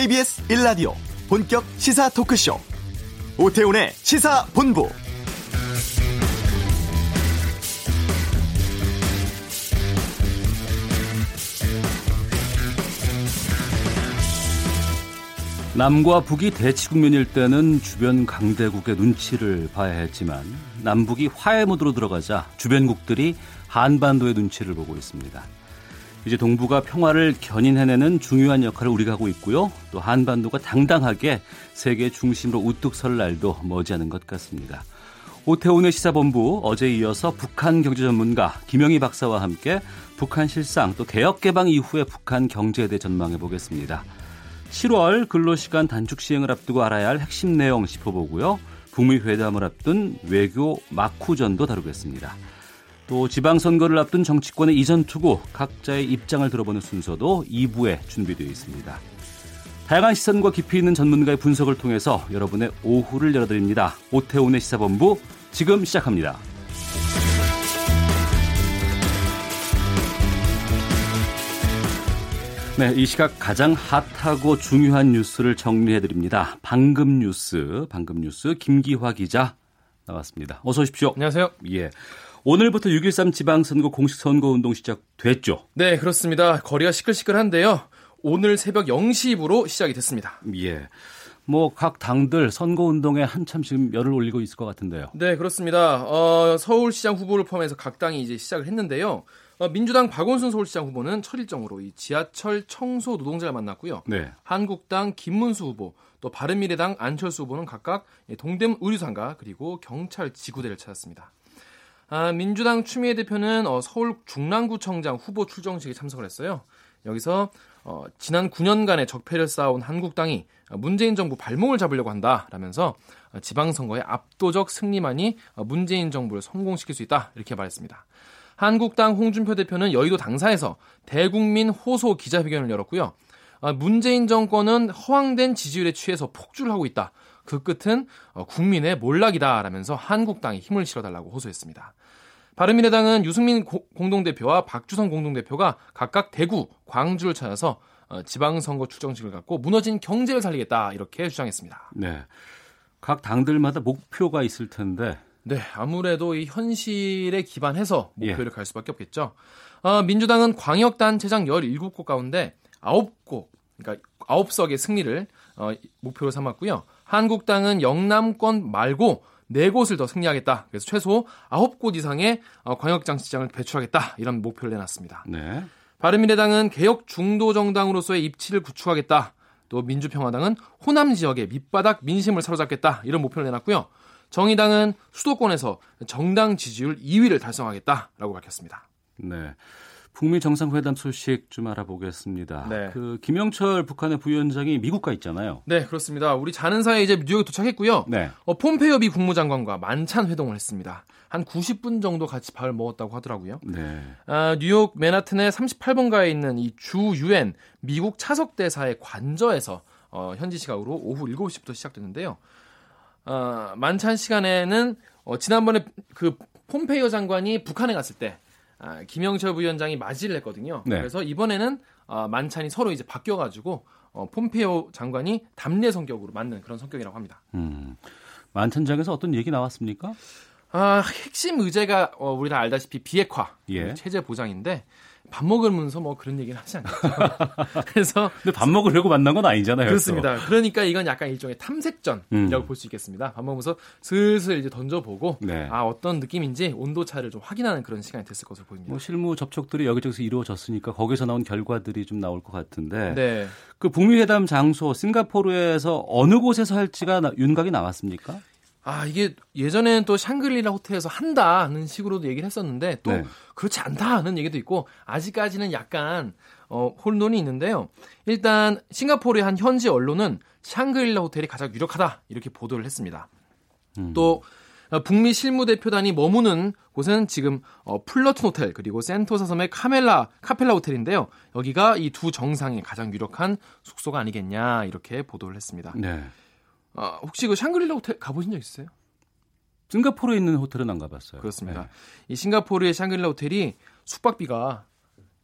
KBS 1라디오 본격 시사 토크쇼 오태훈의 시사본부 남과 북이 대치 국면일 때는 주변 강대국의 눈치를 봐야 했지만 남북이 화해 모드로 들어가자 주변국들이 한반도의 눈치를 보고 있습니다. 이제 동북아 평화를 견인해내는 중요한 역할을 우리가 하고 있고요. 또 한반도가 당당하게 세계 중심으로 우뚝 설 날도 머지않은 것 같습니다. 오태훈의 시사본부 어제 이어서 북한 경제 전문가 김영희 박사와 함께 북한 실상 또 개혁 개방 이후의 북한 경제에 대해 전망해 보겠습니다. 7월 근로시간 단축 시행을 앞두고 알아야 할 핵심 내용 짚어보고요. 북미 회담을 앞둔 외교 마쿠전도 다루겠습니다. 또 지방선거를 앞둔 정치권의 이전 투구 각자의 입장을 들어보는 순서도 2부에 준비되어 있습니다. 다양한 시선과 깊이 있는 전문가의 분석을 통해서 여러분의 오후를 열어드립니다. 오태훈의 시사본부 지금 시작합니다. 네, 이 시각 가장 핫하고 중요한 뉴스를 정리해 드립니다. 방금 뉴스, 방금 뉴스 김기화 기자 나왔습니다. 어서 오십시오. 안녕하세요. 예. 오늘부터 6.13 지방선거 공식 선거운동 시작됐죠? 네, 그렇습니다. 거리가 시끌시끌한데요. 오늘 새벽 0시부로 시작이 됐습니다. 예. 뭐 각 당들 선거운동에 한참 지금 열을 올리고 있을 것 같은데요. 네, 그렇습니다. 어, 서울시장 후보를 포함해서 각 당이 이제 시작을 했는데요. 어, 민주당 박원순 서울시장 후보는 첫 일정으로 이 지하철 청소 노동자를 만났고요. 네. 한국당 김문수 후보, 또 바른미래당 안철수 후보는 각각 동대문 의류상가 그리고 경찰 지구대를 찾았습니다. 아, 민주당 추미애 대표는 어, 서울 중랑구청장 후보 출정식에 참석을 했어요. 여기서 어, 지난 9년간의 적폐를 쌓아온 한국당이 문재인 정부 발목을 잡으려고 한다라면서 어, 지방선거의 압도적 승리만이 어, 문재인 정부를 성공시킬 수 있다 이렇게 말했습니다. 한국당 홍준표 대표는 여의도 당사에서 대국민 호소 기자회견을 열었고요. 아, 문재인 정권은 허황된 지지율에 취해서 폭주를 하고 있다. 그 끝은 어, 국민의 몰락이다라면서 한국당에 힘을 실어달라고 호소했습니다. 바른미래당은 유승민 공동대표와 박주성 공동대표가 각각 대구, 광주를 찾아서 어, 지방선거 출정식을 갖고 무너진 경제를 살리겠다 이렇게 주장했습니다. 네. 각 당들마다 목표가 있을 텐데 네, 아무래도 이 현실에 기반해서 목표를 예. 갈 수밖에 없겠죠. 어, 민주당은 광역단체장 17곳 가운데 9곳, 그러니까 9석의 승리를 어, 목표로 삼았고요. 한국당은 영남권 말고 4곳을 더 승리하겠다. 그래서 최소 9곳 이상의 어, 광역장시장을 배출하겠다. 이런 목표를 내놨습니다. 네. 바른미래당은 개혁 중도 정당으로서의 입지를 구축하겠다. 또 민주평화당은 호남 지역의 밑바닥 민심을 사로잡겠다. 이런 목표를 내놨고요. 정의당은 수도권에서 정당 지지율 2위를 달성하겠다라고 밝혔습니다. 네. 북미 정상회담 소식 좀 알아보겠습니다. 네. 그 김영철 북한의 부위원장이 미국 가 있잖아요. 네, 그렇습니다. 우리 자는 사이에 이제 뉴욕에 도착했고요. 네. 어, 폼페이오 미 국무장관과 만찬 회동을 했습니다. 한 90분 정도 같이 밥을 먹었다고 하더라고요. 네. 아, 뉴욕 맨하튼의 38번가에 있는 이 주 유엔 미국 차석 대사의 관저에서 어, 현지 시각으로 오후 7시부터 시작됐는데요. 어, 만찬 시간에는 어, 지난번에 그 폼페이오 장관이 북한에 갔을 때 아, 김영철 부위원장이 맞이를 했거든요. 네. 그래서 이번에는 어, 만찬이 서로 이제 바뀌어가지고 어, 폼페이오 장관이 담례 성격으로 맞는 그런 성격이라고 합니다. 음, 만찬장에서 어떤 얘기 나왔습니까? 아, 핵심 의제가 어, 우리 다 알다시피 비핵화 예. 체제 보장인데 밥 먹으면서 뭐 그런 얘기를 하지 않겠죠. 그래서 근데 밥 먹으려고 만난 건 아니잖아요. 그렇습니다. 또. 그러니까 이건 약간 일종의 탐색전이라고 음. 볼수 있겠습니다. 밥 먹으면서 슬슬 이제 던져보고 네. 아 어떤 느낌인지 온도 차를 좀 확인하는 그런 시간이 됐을 것으로 보입니다. 뭐 실무 접촉들이 여기저기서 이루어졌으니까 거기서 나온 결과들이 좀 나올 것 같은데 네. 그 북미 회담 장소 싱가포르에서 어느 곳에서 할지가 윤곽이 나왔습니까? 아, 이게 예전에는 또 샹글리라 호텔에서 한다는 식으로도 얘기를 했었는데 또 네. 그렇지 않다는 얘기도 있고 아직까지는 약간 어, 혼돈이 있는데요. 일단 싱가포르의 한 현지 언론은 샹글리라 호텔이 가장 유력하다 이렇게 보도를 했습니다. 음. 또 어, 북미 실무대표단이 머무는 곳은 지금 어, 플러튼 호텔 그리고 센토사 섬의 카멜라 카펠라 호텔인데요. 여기가 이 두 정상의 가장 유력한 숙소가 아니겠냐 이렇게 보도를 했습니다. 네. 아, 혹시 그 샹그릴라 호텔 가보신 적 있어요? 싱가포르에 있는 호텔은 안 가봤어요. 그렇습니다. 네. 이 싱가포르의 샹그릴라 호텔이 숙박비가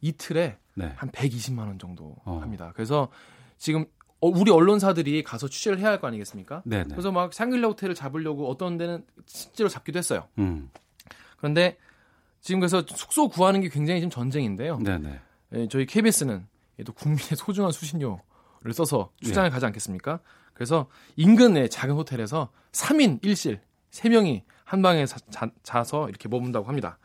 이틀에 네. 한 120만 원 정도 어. 합니다. 그래서 지금 어, 우리 언론사들이 가서 취재를 해야 할 거 아니겠습니까? 네네. 그래서 막 샹글리아 호텔을 잡으려고 어떤 데는 실제로 잡기도 했어요. 음. 그런데 지금 그래서 숙소 구하는 게 굉장히 지금 전쟁인데요. 네네. 예, 저희 KBS는 또 국민의 소중한 수신료 를 써서 출장을 네. 가지 않겠습니까? 그래서 인근의 작은 호텔에서 3인 1실 3명이 한 방에 자, 자, 서 이렇게 머문다고 합니다.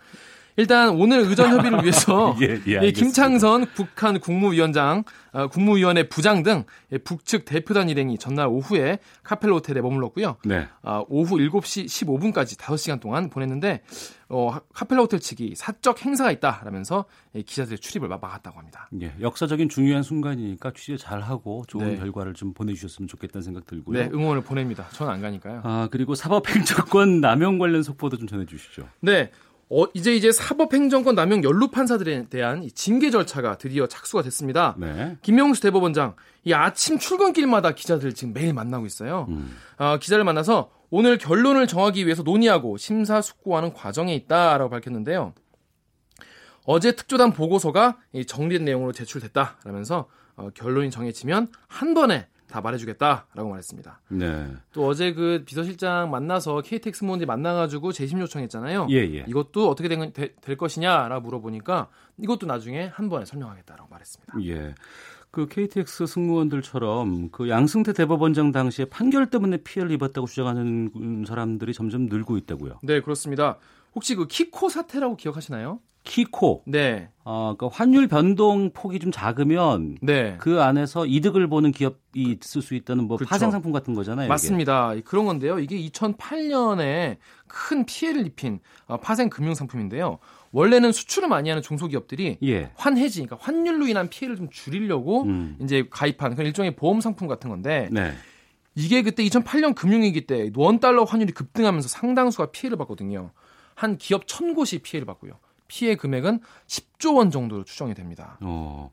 일단 오늘 의전 협의를 위해서 예, 예. 김창선 북한 국무위원장, 어, 국무위원회 부장 등 예, 북측 대표단 일행이 전날 오후에 카펠 호텔에 머물렀고요. 네. 아, 오후 7시 15분까지 5시간 동안 보냈는데 어, 카펠라 호텔 측이 사적 행사가 있다라면서 예, 기자들의 출입을 막- 막았다고 합니다. 예, 역사적인 중요한 순간이니까 취재 잘 하고 좋은 네. 결과를 좀 보내주셨으면 좋겠다는 생각 들고요. 네, 응원을 보냅니다. 저는 안 가니까요. 아 그리고 사법행정권 남용 관련 속보도 좀 전해주시죠. 네. 어, 이제 이제 사법행정권 남용 연루 판사들에 대한 이 징계 절차가 드디어 착수가 됐습니다. 네. 김명수 대법원장, 이 아침 출근길마다 기자들을 지금 매일 만나고 있어요. 음. 어, 기자를 만나서 오늘 결론을 정하기 위해서 논의하고 심사숙고하는 과정에 있다라고 밝혔는데요. 어제 특조단 보고서가 이 정리된 내용으로 제출됐다라면서 어, 결론이 정해지면 한 번에 다 말해주겠다라고 말했습니다. 네. 또 어제 그 비서실장 만나서 KTX 모원들 만나가지고 재심 요청했잖아요. 예, 예. 이것도 어떻게 된, 되- 될 것이냐라고 물어보니까 이것도 나중에 한 번에 설명하겠다라고 말했습니다. 예. 그 KTX 승무원들처럼 그 양승태 대법원장 당시에 판결 때문에 피해를 입었다고 주장하는 사람들이 점점 늘고 있다고요. 네, 그렇습니다. 혹시 그 키코 사태라고 기억하시나요? 키코. 네, 아, 그 환율 변동 폭이 좀 작으면 네. 그 안에서 이득을 보는 기업이 있을 수 있다는 뭐 그렇죠. 파생 상품 같은 거잖아요. 이게. 맞습니다. 그런 건데요. 이게 2008년에 큰 피해를 입힌 어, 파생 금융 상품인데요. 원래는 수출을 많이 하는 중소기업들이 예. 환해지, 그러니까 환율로 인한 피해를 좀 줄이려고 음. 이제 가입한 그런 일종의 보험 상품 같은 건데 네. 이게 그때 2008년 금융위기 때 원 달러 환율이 급등하면서 상당수가 피해를 받거든요. 한 기업 천 곳이 피해를 받고요. 피해 금액은 10조 원 정도로 추정이 됩니다. 어.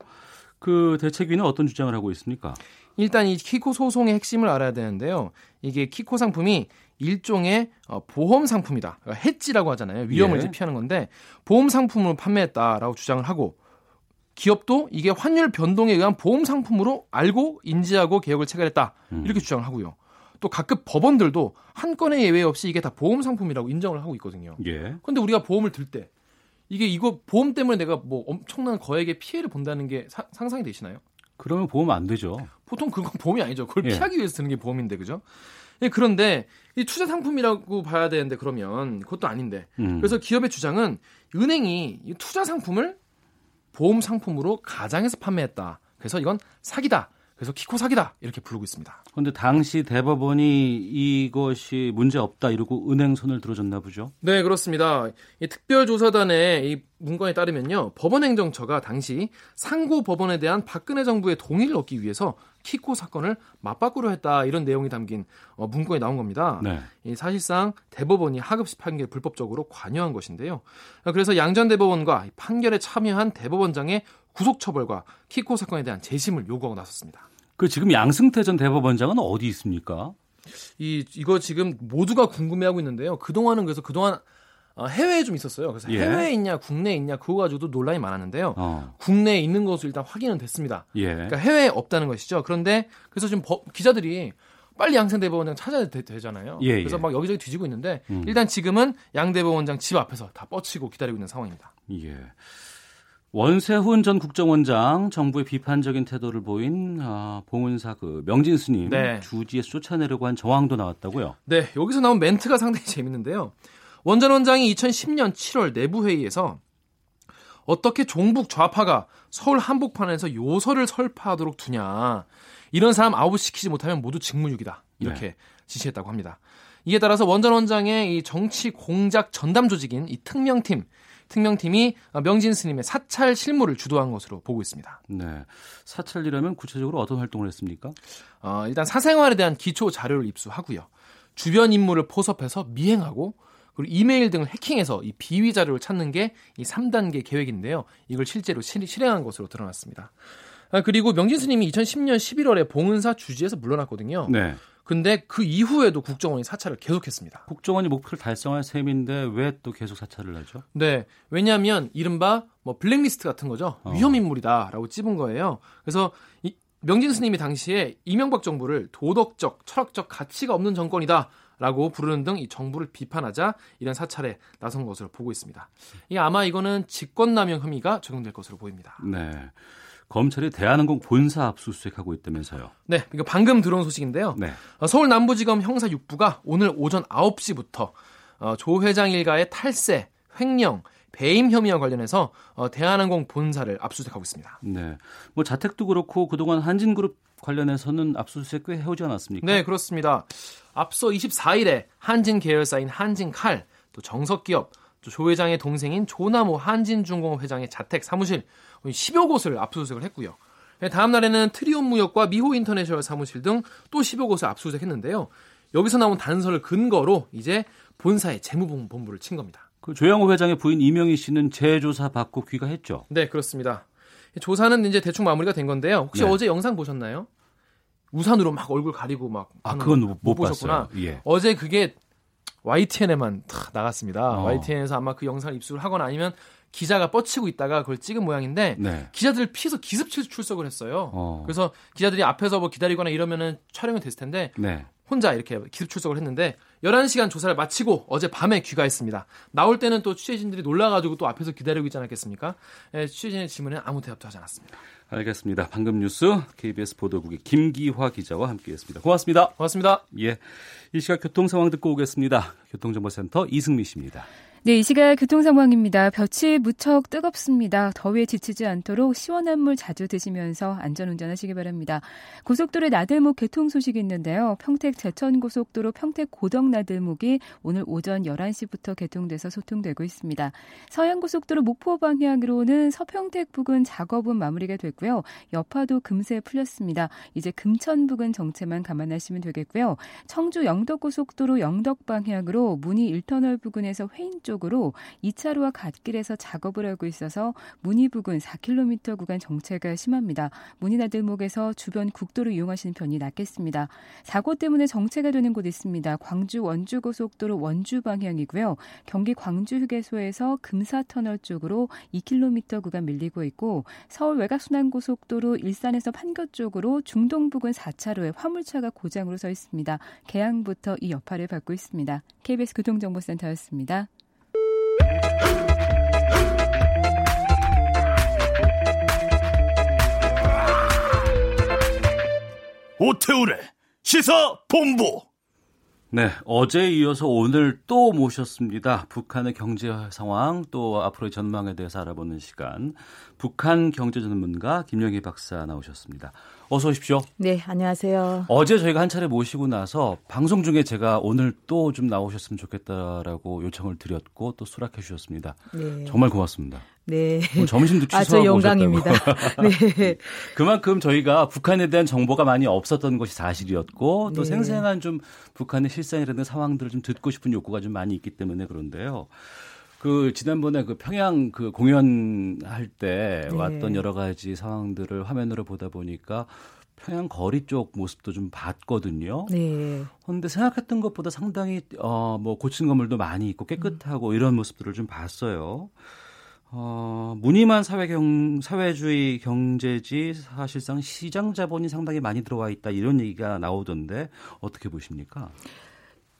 그 대책위는 어떤 주장을 하고 있습니까? 일단 이 키코 소송의 핵심을 알아야 되는데요. 이게 키코 상품이 일종의 어, 보험 상품이다. 그러니까 해지라고 하잖아요. 위험을 예. 이제 피하는 건데 보험 상품으로 판매했다라고 주장을 하고 기업도 이게 환율 변동에 의한 보험 상품으로 알고 인지하고 개혁을 체결했다. 음. 이렇게 주장을 하고요. 또 각급 법원들도 한 건의 예외 없이 이게 다 보험 상품이라고 인정을 하고 있거든요. 예. 근데 우리가 보험을 들 때 이게 이거 보험 때문에 내가 뭐 엄청난 거액의 피해를 본다는 게 사- 상상이 되시나요? 그러면 보험 안 되죠. 보통 그건 보험이 아니죠. 그걸 예. 피하기 위해서 드는 게 보험인데 그죠? 예, 그런데 이 투자 상품이라고 봐야 되는데 그러면 그것도 아닌데. 음. 그래서 기업의 주장은 은행이 이 투자 상품을 보험 상품으로 가장해서 판매했다. 그래서 이건 사기다. 그래서 키코 사기다. 이렇게 부르고 있습니다. 근데 당시 대법원이 이것이 문제 없다 이러고 은행 손을 들어줬나 보죠. 네, 그렇습니다. 이 특별조사단의 이 문건에 따르면요. 법원행정처가 당시 상고 법원에 대한 박근혜 정부의 동의를 얻기 위해서 키코 사건을 맞바꾸려 했다. 이런 내용이 담긴 어, 문건에 나온 겁니다. 네. 이 사실상 대법원이 하급시 판결 불법적으로 관여한 것인데요. 그래서 양전 대법원과 이 판결에 참여한 대법원장의 구속 처벌과 키코 사건에 대한 재심을 요구하고 나섰습니다. 그 지금 양승태 전 대법원장은 어디 있습니까? 이 이거 지금 모두가 궁금해하고 있는데요. 그 동안은 그래서 그 동안 해외에 좀 있었어요. 그래서 예. 해외에 있냐, 국내에 있냐 그거 가지고도 논란이 많았는데요. 어. 국내에 있는 것으로 일단 확인은 됐습니다. 예. 그러니까 해외에 없다는 것이죠. 그런데 그래서 지금 법- 기자들이 빨리 양승 대법원장 찾아야 되, 잖아요 예, 그래서 예. 막 여기저기 뒤지고 있는데 음. 일단 지금은 양 대법원장 집 앞에서 다 뻗치고 기다리고 있는 상황입니다. 예. 원세훈 전 국정원장 정부의 비판적인 태도를 보인 아, 봉은사 그 명진 스님 네. 주지에서 쫓아내려고 한 정황도 나왔다고요. 네, 여기서 나온 멘트가 상당히 재밌는데요. 원전 원장이 2010년 7월 내부 회의에서 어떻게 종북 좌파가 서울 한복판에서 요서를 설파하도록 두냐. 이런 사람 아웃시키지 못하면 모두 직무유기다. 이렇게 네. 지시했다고 합니다. 이에 따라서 원전 원장의 이 정치 공작 전담 조직인 이 특명팀, 특명팀이 명진 스님의 사찰 실무를 주도한 것으로 보고 있습니다. 네. 사찰이라면 구체적으로 어떤 활동을 했습니까? 어, 일단 사생활에 대한 기초 자료를 입수하고요. 주변 인물을 포섭해서 미행하고 그리고 이메일 등을 해킹해서 이 비위 자료를 찾는 게 이 3단계 계획인데요. 이걸 실제로 실, 실행한 것으로 드러났습니다. 아, 그리고 명진 스님이 2010년 11월에 봉은사 주지에서 물러났거든요. 네. 근데 그 이후에도 국정원이 사찰을 계속했습니다. 국정원이 목표를 달성한 셈인데 왜 또 계속 사찰을 하죠? 네, 왜냐하면 이른바 뭐 블랙리스트 같은 거죠. 어. 위험 인물이다라고 찝은 거예요. 그래서 이, 명진 스님이 당시에 이명박 정부를 도덕적, 철학적 가치가 없는 정권이다. 라고 부르는 등 이 정부를 비판하자 이런 사찰에 나선 것으로 보고 있습니다. 이 아마 이거는 직권남용 혐의가 적용될 것으로 보입니다. 네. 검찰이 대한항공 본사 압수수색하고 있다면서요. 네, 이거 방금 들어온 소식인데요. 네. 어, 서울 남부지검 형사 6부가 오늘 오전 9시부터 어, 조 회장 일가의 탈세, 횡령, 배임 혐의와 관련해서 어, 대한항공 본사를 압수수색하고 있습니다. 네. 뭐 자택도 그렇고 그동안 한진그룹 관련해서는 압수수색 꽤 해오지 않았습니까? 네, 그렇습니다. 앞서 24일에 한진 계열사인 한진칼, 또 정석기업, 또 조 회장의 동생인 조남호 한진중공업 회장의 자택 사무실 10여 곳을 압수수색을 했고요. 네, 다음 날에는 트리온 무역과 미호 인터내셔널 사무실 등 또 10여 곳을 압수수색했는데요. 여기서 나온 단서를 근거로 이제 본사의 재무본부를 친 겁니다. 그 조양호 회장의 부인 이명희 씨는 재조사 받고 귀가했죠. 네, 그렇습니다. 조사는 이제 대충 마무리가 된 건데요. 혹시 네. 어제 영상 보셨나요? 우산으로 막 얼굴 가리고 막 아, 그건 거 못, 못 보셨구나. 예. 어제 그게 YTN에만 나갔습니다. 어. YTN에서 아마 그 영상을 입수를 하거나 아니면 기자가 뻗치고 있다가 그걸 찍은 모양인데 네. 기자들 피해서 기습 출석을 했어요. 어. 그래서 기자들이 앞에서 뭐 기다리거나 이러면은 촬영이 됐을 텐데 네. 혼자 이렇게 기습 출석을 했는데 11시간 조사를 마치고 어제 밤에 귀가했습니다. 나올 때는 또 취재진들이 놀라가지고 또 앞에서 기다리고 있지 않았겠습니까? 예, 취재진의 질문에 아무 대답도 하지 않았습니다. 알겠습니다. 방금 뉴스 KBS 보도국의 김기화 기자와 함께했습니다. 고맙습니다. 고맙습니다. 예. 이 시각 교통 상황 듣고 오겠습니다. 교통정보센터 이승미 씨입니다. 네, 이 시각 교통 상황입니다. 볕이 무척 뜨겁습니다. 더위에 지치지 않도록 시원한 물 자주 드시면서 안전 운전 하시기 바랍니다. 고속도로 나들목 개통 소식이 있는데요. 평택 제천 고속도로 평택 고덕 나들목이 오늘 오전 11시부터 개통돼서 소통되고 있습니다. 서해안고속도로 목포 방향으로는 서평택 부근 작업은 마무리가 됐고요. 여파도 금세 풀렸습니다. 이제 금천 부근 정체만 감안하시면 되겠고요. 청주 영덕 고속도로 영덕 방향으로 문희 1터널 부근에서 회인 쪽 으로 2차로와 갓길에서 작업을 하고 있어서 문희 부근 4km 구간 정체가 심합니다. 문희 나들목에서 주변 국도를 이용하시는 편이 낫겠습니다. 사고 때문에 정체가 되는 곳 있습니다. 광주 원주 고속도로 원주 방향이고요. 경기 광주 휴게소에서 금사터널 쪽으로 2km 구간 밀리고 있고 서울 외곽순환 고속도로 일산에서 판교 쪽으로 중동 부근 4차로에 화물차가 고장으로 서 있습니다. 개항부터 이 여파를 받고 있습니다. KBS 교통정보센터였습니다. 오태우래 시사 본부. 네, 어제에 이어서 오늘 또 모셨습니다. 북한의 경제 상황 또 앞으로의 전망에 대해서 알아보는 시간. 북한 경제 전문가 김영희 박사 나오셨습니다. 어서 오십시오. 네, 안녕하세요. 어제 저희가 한 차례 모시고 나서 방송 중에 제가 오늘 또 좀 나오셨으면 좋겠다라고 요청을 드렸고 또 수락해 주셨습니다. 네. 정말 고맙습니다. 네. 점심도 아, 저 취소하고 영광입니다. 오셨다고. 네. 그만큼 저희가 북한에 대한 정보가 많이 없었던 것이 사실이었고 또 네. 생생한 좀 북한의 실상이라든 상황들을 좀 듣고 싶은 욕구가 좀 많이 있기 때문에 그런데요. 그 지난번에 그 평양 그 공연할 때 네. 왔던 여러 가지 상황들을 화면으로 보다 보니까 평양 거리 쪽 모습도 좀 봤거든요. 네. 그런데 생각했던 것보다 상당히 어 뭐 고친 건물도 많이 있고 깨끗하고 이런 모습들을 좀 봤어요. 어, 무늬만 사회 경, 사회주의 경제지 사실상 시장 자본이 상당히 많이 들어와 있다 이런 얘기가 나오던데 어떻게 보십니까?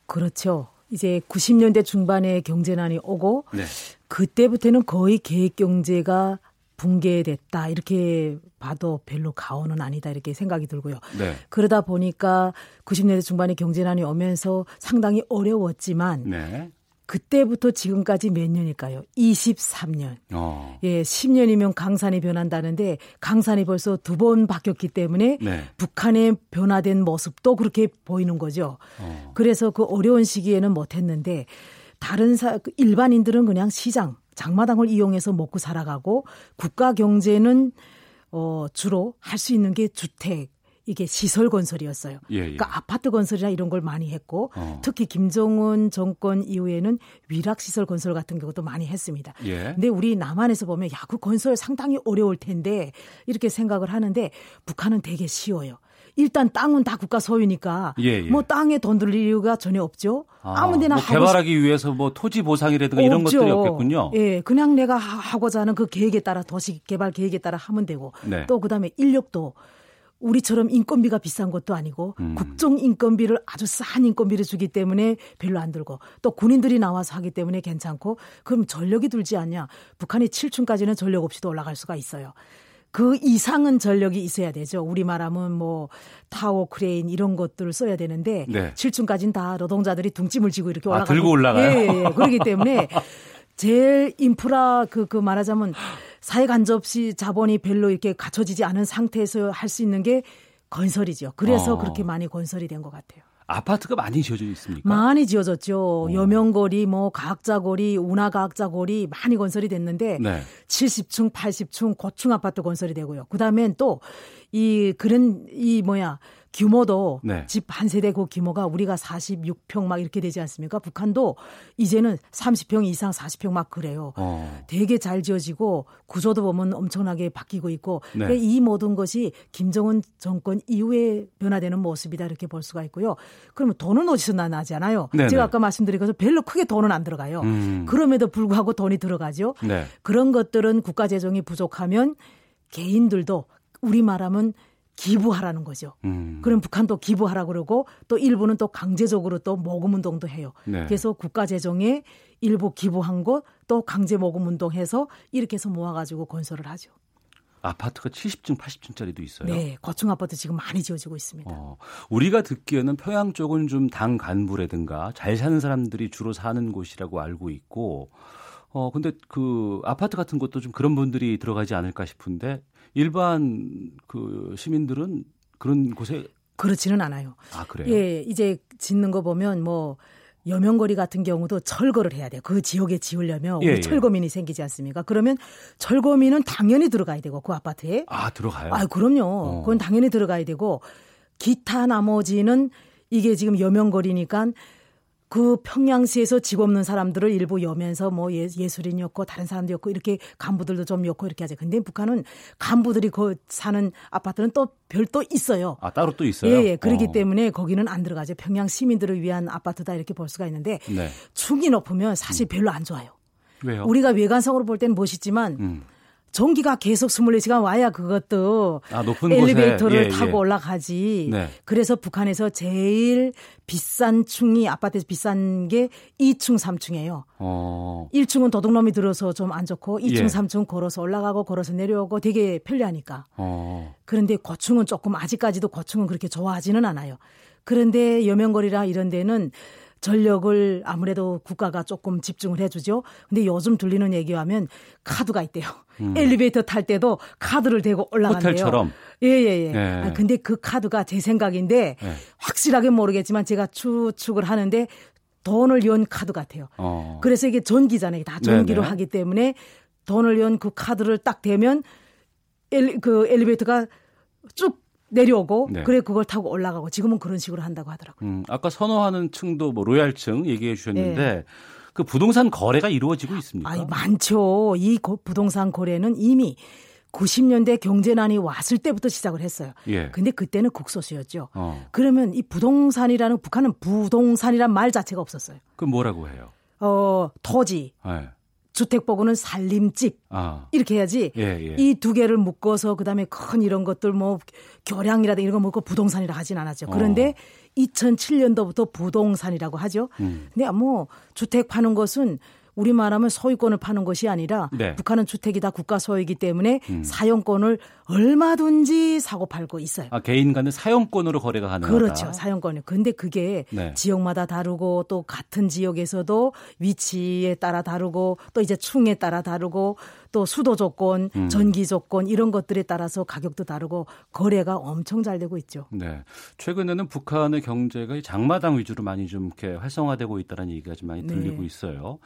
그렇죠. 이제 90년대 중반에 경제난이 오고 네. 그때부터는 거의 계획 경제가 붕괴됐다 이렇게 봐도 별로 가오는 아니다 이렇게 생각이 들고요. 네. 그러다 보니까 90년대 중반에 경제난이 오면서 상당히 어려웠지만 네. 그때부터 지금까지 몇 년일까요? 23년. 어. 예, 10년이면 강산이 변한다는데 강산이 벌써 두 번 바뀌었기 때문에 네. 북한의 변화된 모습도 그렇게 보이는 거죠. 어. 그래서 그 어려운 시기에는 못했는데 다른 사, 그 일반인들은 그냥 시장, 장마당을 이용해서 먹고 살아가고 국가 경제는 어, 주로 할 수 있는 게 주택, 이게 시설 건설이었어요. 예, 예. 그러니까 아파트 건설이나 이런 걸 많이 했고 어. 특히 김정은 정권 이후에는 위락 시설 건설 같은 경우도 많이 했습니다. 예. 근데 우리 남한에서 보면 야, 그 건설 상당히 어려울 텐데 이렇게 생각을 하는데 북한은 되게 쉬워요. 일단 땅은 다 국가 소유니까 예, 예. 뭐 땅에 돈 들일 이유가 전혀 없죠. 아, 아무 데나 뭐 개발하기 위해서 뭐 토지 보상이라든가 이런 없죠. 것들이 없겠군요. 예, 그냥 내가 하- 하고자 하는 그 계획에 따라 도시 개발 계획에 따라 하면 되고 네. 또 그다음에 인력도 우리처럼 인건비가 비싼 것도 아니고 음. 국정 인건비를 아주 싼 인건비를 주기 때문에 별로 안 들고 또 군인들이 나와서 하기 때문에 괜찮고 그럼 전력이 들지 않냐? 북한이 7층까지는 전력 없이도 올라갈 수가 있어요. 그 이상은 전력이 있어야 되죠. 우리 말하면 뭐 타워 크레인 이런 것들을 써야 되는데 네. 7층까지는 다 노동자들이 등짐을 지고 이렇게 아, 올라가고 들고 올라가요? 예, 예, 예. 그렇기 때문에 제일 인프라 그, 그 말하자면 사회 간접시 자본이 별로 이렇게 갖춰지지 않은 상태에서 할 수 있는 게 건설이죠. 그래서 어. 그렇게 많이 건설이 된 것 같아요. 아파트가 많이 지어져 있습니까? 많이 지어졌죠. 여명거리, 뭐 과학자거리, 운하과학자거리 많이 건설이 됐는데 네. 70층, 80층 고층 아파트 건설이 되고요. 그다음엔 또 이 그런 이 뭐야 규모도 네. 집한 세대 그 규모가 우리가 46평 막 이렇게 되지 않습니까? 북한도 이제는 30평 이상 40평 막 그래요. 어. 되게 잘 지어지고 구조도 보면 엄청나게 바뀌고 있고 네. 그러니까 이 모든 것이 김정은 정권 이후에 변화되는 모습이다 이렇게 볼 수가 있고요. 그러면 돈은 어디서 나나잖아요. 네네. 제가 아까 말씀드린 것처럼 별로 크게 돈은 안 들어가요. 음. 그럼에도 불구하고 돈이 들어가죠. 네. 그런 것들은 국가 재정이 부족하면 개인들도 우리 말하면 기부하라는 거죠. 음. 그럼 북한도 기부하라 그러고 또 일부는 또 강제적으로 또 모금 운동도 해요. 네. 그래서 국가 재정에 일부 기부한 것또 강제 모금 운동해서 이렇게 해서 모아가지고 건설을 하죠. 아파트가 70층, 80층짜리도 있어요. 네, 고층 아파트 지금 많이 지어지고 있습니다. 어, 우리가 듣기에는 평양 쪽은 좀 당 간부라든가 잘 사는 사람들이 주로 사는 곳이라고 알고 있고, 어, 근데 그 아파트 같은 것도 좀 그런 분들이 들어가지 않을까 싶은데, 일반 그 시민들은 그런 곳에, 그렇지는 않아요. 아, 그래요? 예, 이제 짓는 거 보면 뭐 여명거리 같은 경우도 철거를 해야 돼요. 그 지역에 지으려면 예, 우리 예. 철거민이 생기지 않습니까? 그러면 철거민은 당연히 들어가야 되고 그 아파트에. 아, 들어가요? 아, 그럼요. 어. 그건 당연히 들어가야 되고 기타 나머지는 이게 지금 여명거리니까 그 평양시에서 집 없는 사람들을 일부 여면서 뭐 예, 예술인이었고 다른 사람들이었고 이렇게 간부들도 좀 였고 이렇게 하죠. 근데 북한은 간부들이 그 사는 아파트는 또 별도 있어요. 아, 따로 또 있어요? 예, 예. 그렇기 어. 때문에 거기는 안 들어가죠. 평양 시민들을 위한 아파트다 이렇게 볼 수가 있는데 네. 충이 높으면 사실 별로 안 좋아요. 왜요? 우리가 외관성으로 볼 때는 멋있지만 음. 전기가 계속 24시간 와야 그것도 아, 엘리베이터를 곳에. 예, 타고 예. 올라가지. 네. 그래서 북한에서 제일 비싼 층이 아파트에서 비싼 게 2층, 3층이에요. 어. 1층은 도둑놈이 들어서 좀 안 좋고 2층, 예. 3층 걸어서 올라가고 걸어서 내려오고 되게 편리하니까. 어. 그런데 고층은 조금 아직까지도 고층은 그렇게 좋아하지는 않아요. 그런데 여명거리라 이런 데는 전력을 아무래도 국가가 조금 집중을 해주죠. 근데 요즘 들리는 얘기하면 카드가 있대요. 엘리베이터 탈 때도 카드를 대고 올라간대요. 음. 호텔처럼? 예예예. 네. 아, 근데 그 카드가 제 생각인데 네. 확실하게 모르겠지만 제가 추측을 하는데 돈을 연 카드 같아요. 어. 그래서 이게 전기잖아요. 다 전기로 네네. 하기 때문에 돈을 연 그 카드를 딱 대면 엘, 그 엘리베이터가 쭉 내려오고 네. 그래 그걸 타고 올라가고 지금은 그런 식으로 한다고 하더라고요. 음, 아까 선호하는 층도 뭐 로얄층 얘기해 주셨는데 네. 그 부동산 거래가 이루어지고 있습니까? 아이 많죠. 이 고- 부동산 거래는 이미 90년대 경제난이 왔을 때부터 시작을 했어요. 예. 근데 그때는 국소수였죠. 어. 그러면 이 부동산이라는 북한은 부동산이란 말 자체가 없었어요. 그럼 뭐라고 해요? 어, 토지, 예. 주택 보고는 살림집 아. 이렇게 해야지. 예, 예. 이두 개를 묶어서 그다음에 큰 이런 것들 뭐 교량이라든가 이런 거 묶고 부동산이라 하진 않았죠. 그런데 2007년도부터 부동산이라고 하죠. 음. 근데 뭐 주택 파는 것은 우리 말 하면 소유권을 파는 것이 아니라 네. 북한은 주택이 다 국가 소유이기 때문에 음. 사용권을 얼마든지 사고 팔고 있어요. 아, 개인 간의 사용권으로 거래가 가능하다. 그렇죠. 사용권이. 근데 그게 네. 지역마다 다르고 또 같은 지역에서도 위치에 따라 다르고 또 이제 충에 따라 다르고 또 수도 조건, 음. 전기 조건 이런 것들에 따라서 가격도 다르고 거래가 엄청 잘 되고 있죠. 네. 최근에는 북한의 경제가 이 장마당 위주로 많이 좀 이렇게 활성화되고 있다는 얘기가 좀 많이 네. 들리고 있어요.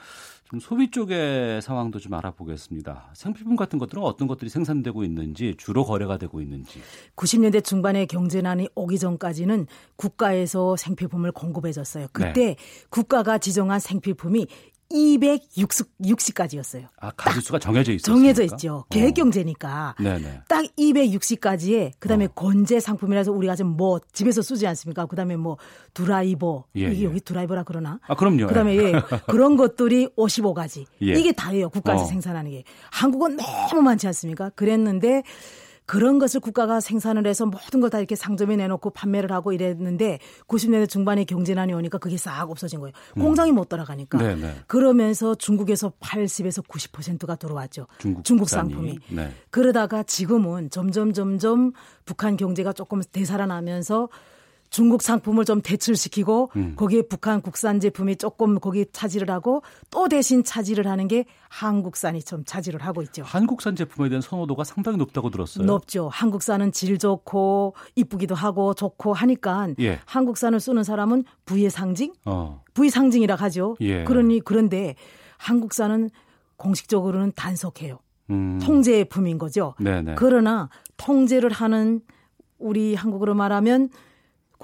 좀 소비 쪽의 상황도 좀 알아보겠습니다. 생필품 같은 것들은 어떤 것들이 생산되고 있는지 주로 거래가 되고 있는지. 90년대 중반에 경제난이 오기 전까지는 국가에서 생필품을 공급해줬어요. 그때 네. 국가가 지정한 생필품이 260까지였어요. 아, 가짓수가 정해져 있어요. 정해져 있죠. 계획 경제니까. 네네. 딱 260까지에 그다음에 어. 건재 상품이라서 우리가 지금 뭐 집에서 쓰지 않습니까? 그다음에 뭐 드라이버 예, 이게 예. 여기 드라이버라 그러나? 아, 그럼요. 그다음에 예, 그런 것들이 55가지. 예. 이게 다예요. 국가에서 어. 생산하는 게. 한국은 너무 많지 않습니까? 그랬는데 그런 것을 국가가 생산을 해서 모든 걸 다 이렇게 상점에 내놓고 판매를 하고 이랬는데 90년대 중반에 경제난이 오니까 그게 싹 없어진 거예요. 공장이 못 돌아가니까. 음. 네네. 그러면서 중국에서 80에서 90%가 들어왔죠. 중국 중국. 상품이. 네. 그러다가 지금은 점점 점점 북한 경제가 조금 되살아나면서 중국 상품을 좀 대출시키고 음. 거기에 북한 국산 제품이 조금 거기 차지를 하고 또 대신 차지를 하는 게 한국산이 좀 차지를 하고 있죠. 한국산 제품에 대한 선호도가 상당히 높다고 들었어요. 높죠. 한국산은 질 좋고 이쁘기도 하고 좋고 하니까 예. 한국산을 쓰는 사람은 부의 상징, 어. 부의 상징이라 하죠. 예. 그러니 그런데 한국산은 공식적으로는 단속해요. 음. 통제품인 거죠. 네네. 그러나 통제를 하는 우리 한국으로 말하면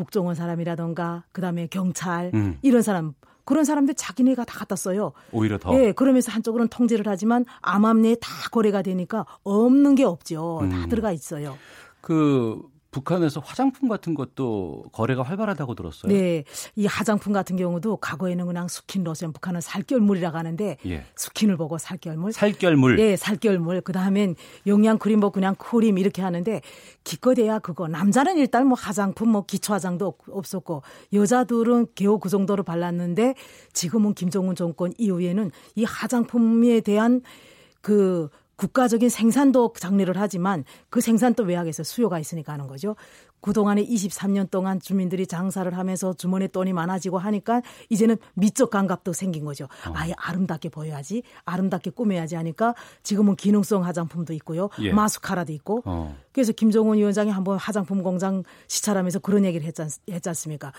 국정원 사람이라던가 그다음에 경찰 음. 이런 사람 그런 사람들 자기네가 다 갖다 써요. 오히려 더. 예, 그러면서 한쪽으로는 통제를 하지만 암암리에 다 거래가 되니까 없는 게 없죠. 다 음. 들어가 있어요. 그 북한에서 화장품 같은 것도 거래가 활발하다고 들었어요. 네, 이 화장품 같은 경우도 과거에는 그냥 스킨 로션, 북한은 살결물이라고 하는데 예. 스킨을 보고 살결물, 살결물. 예, 살결물. 그 다음엔 영양 크림 뭐 그냥 크림 이렇게 하는데 기껏해야 그거. 남자는 일단 뭐 화장품 뭐 기초 화장도 없- 없었고 여자들은 겨우 그 정도로 발랐는데 지금은 김정은 정권 이후에는 이 화장품에 대한 그 국가적인 생산도 장려를 하지만 그 생산도 외곽에서 수요가 있으니까 하는 거죠. 그동안에 23년 동안 주민들이 장사를 하면서 주머니에 돈이 많아지고 하니까 이제는 미적 감각도 생긴 거죠. 아예 아름답게 보여야지, 아름답게 꾸며야지 하니까 지금은 기능성 화장품도 있고요. 예. 마스카라도 있고. 어. 그래서 김정은 위원장이 한번 화장품 공장 시찰하면서 그런 얘기를 했지, 않, 했지 않습니까?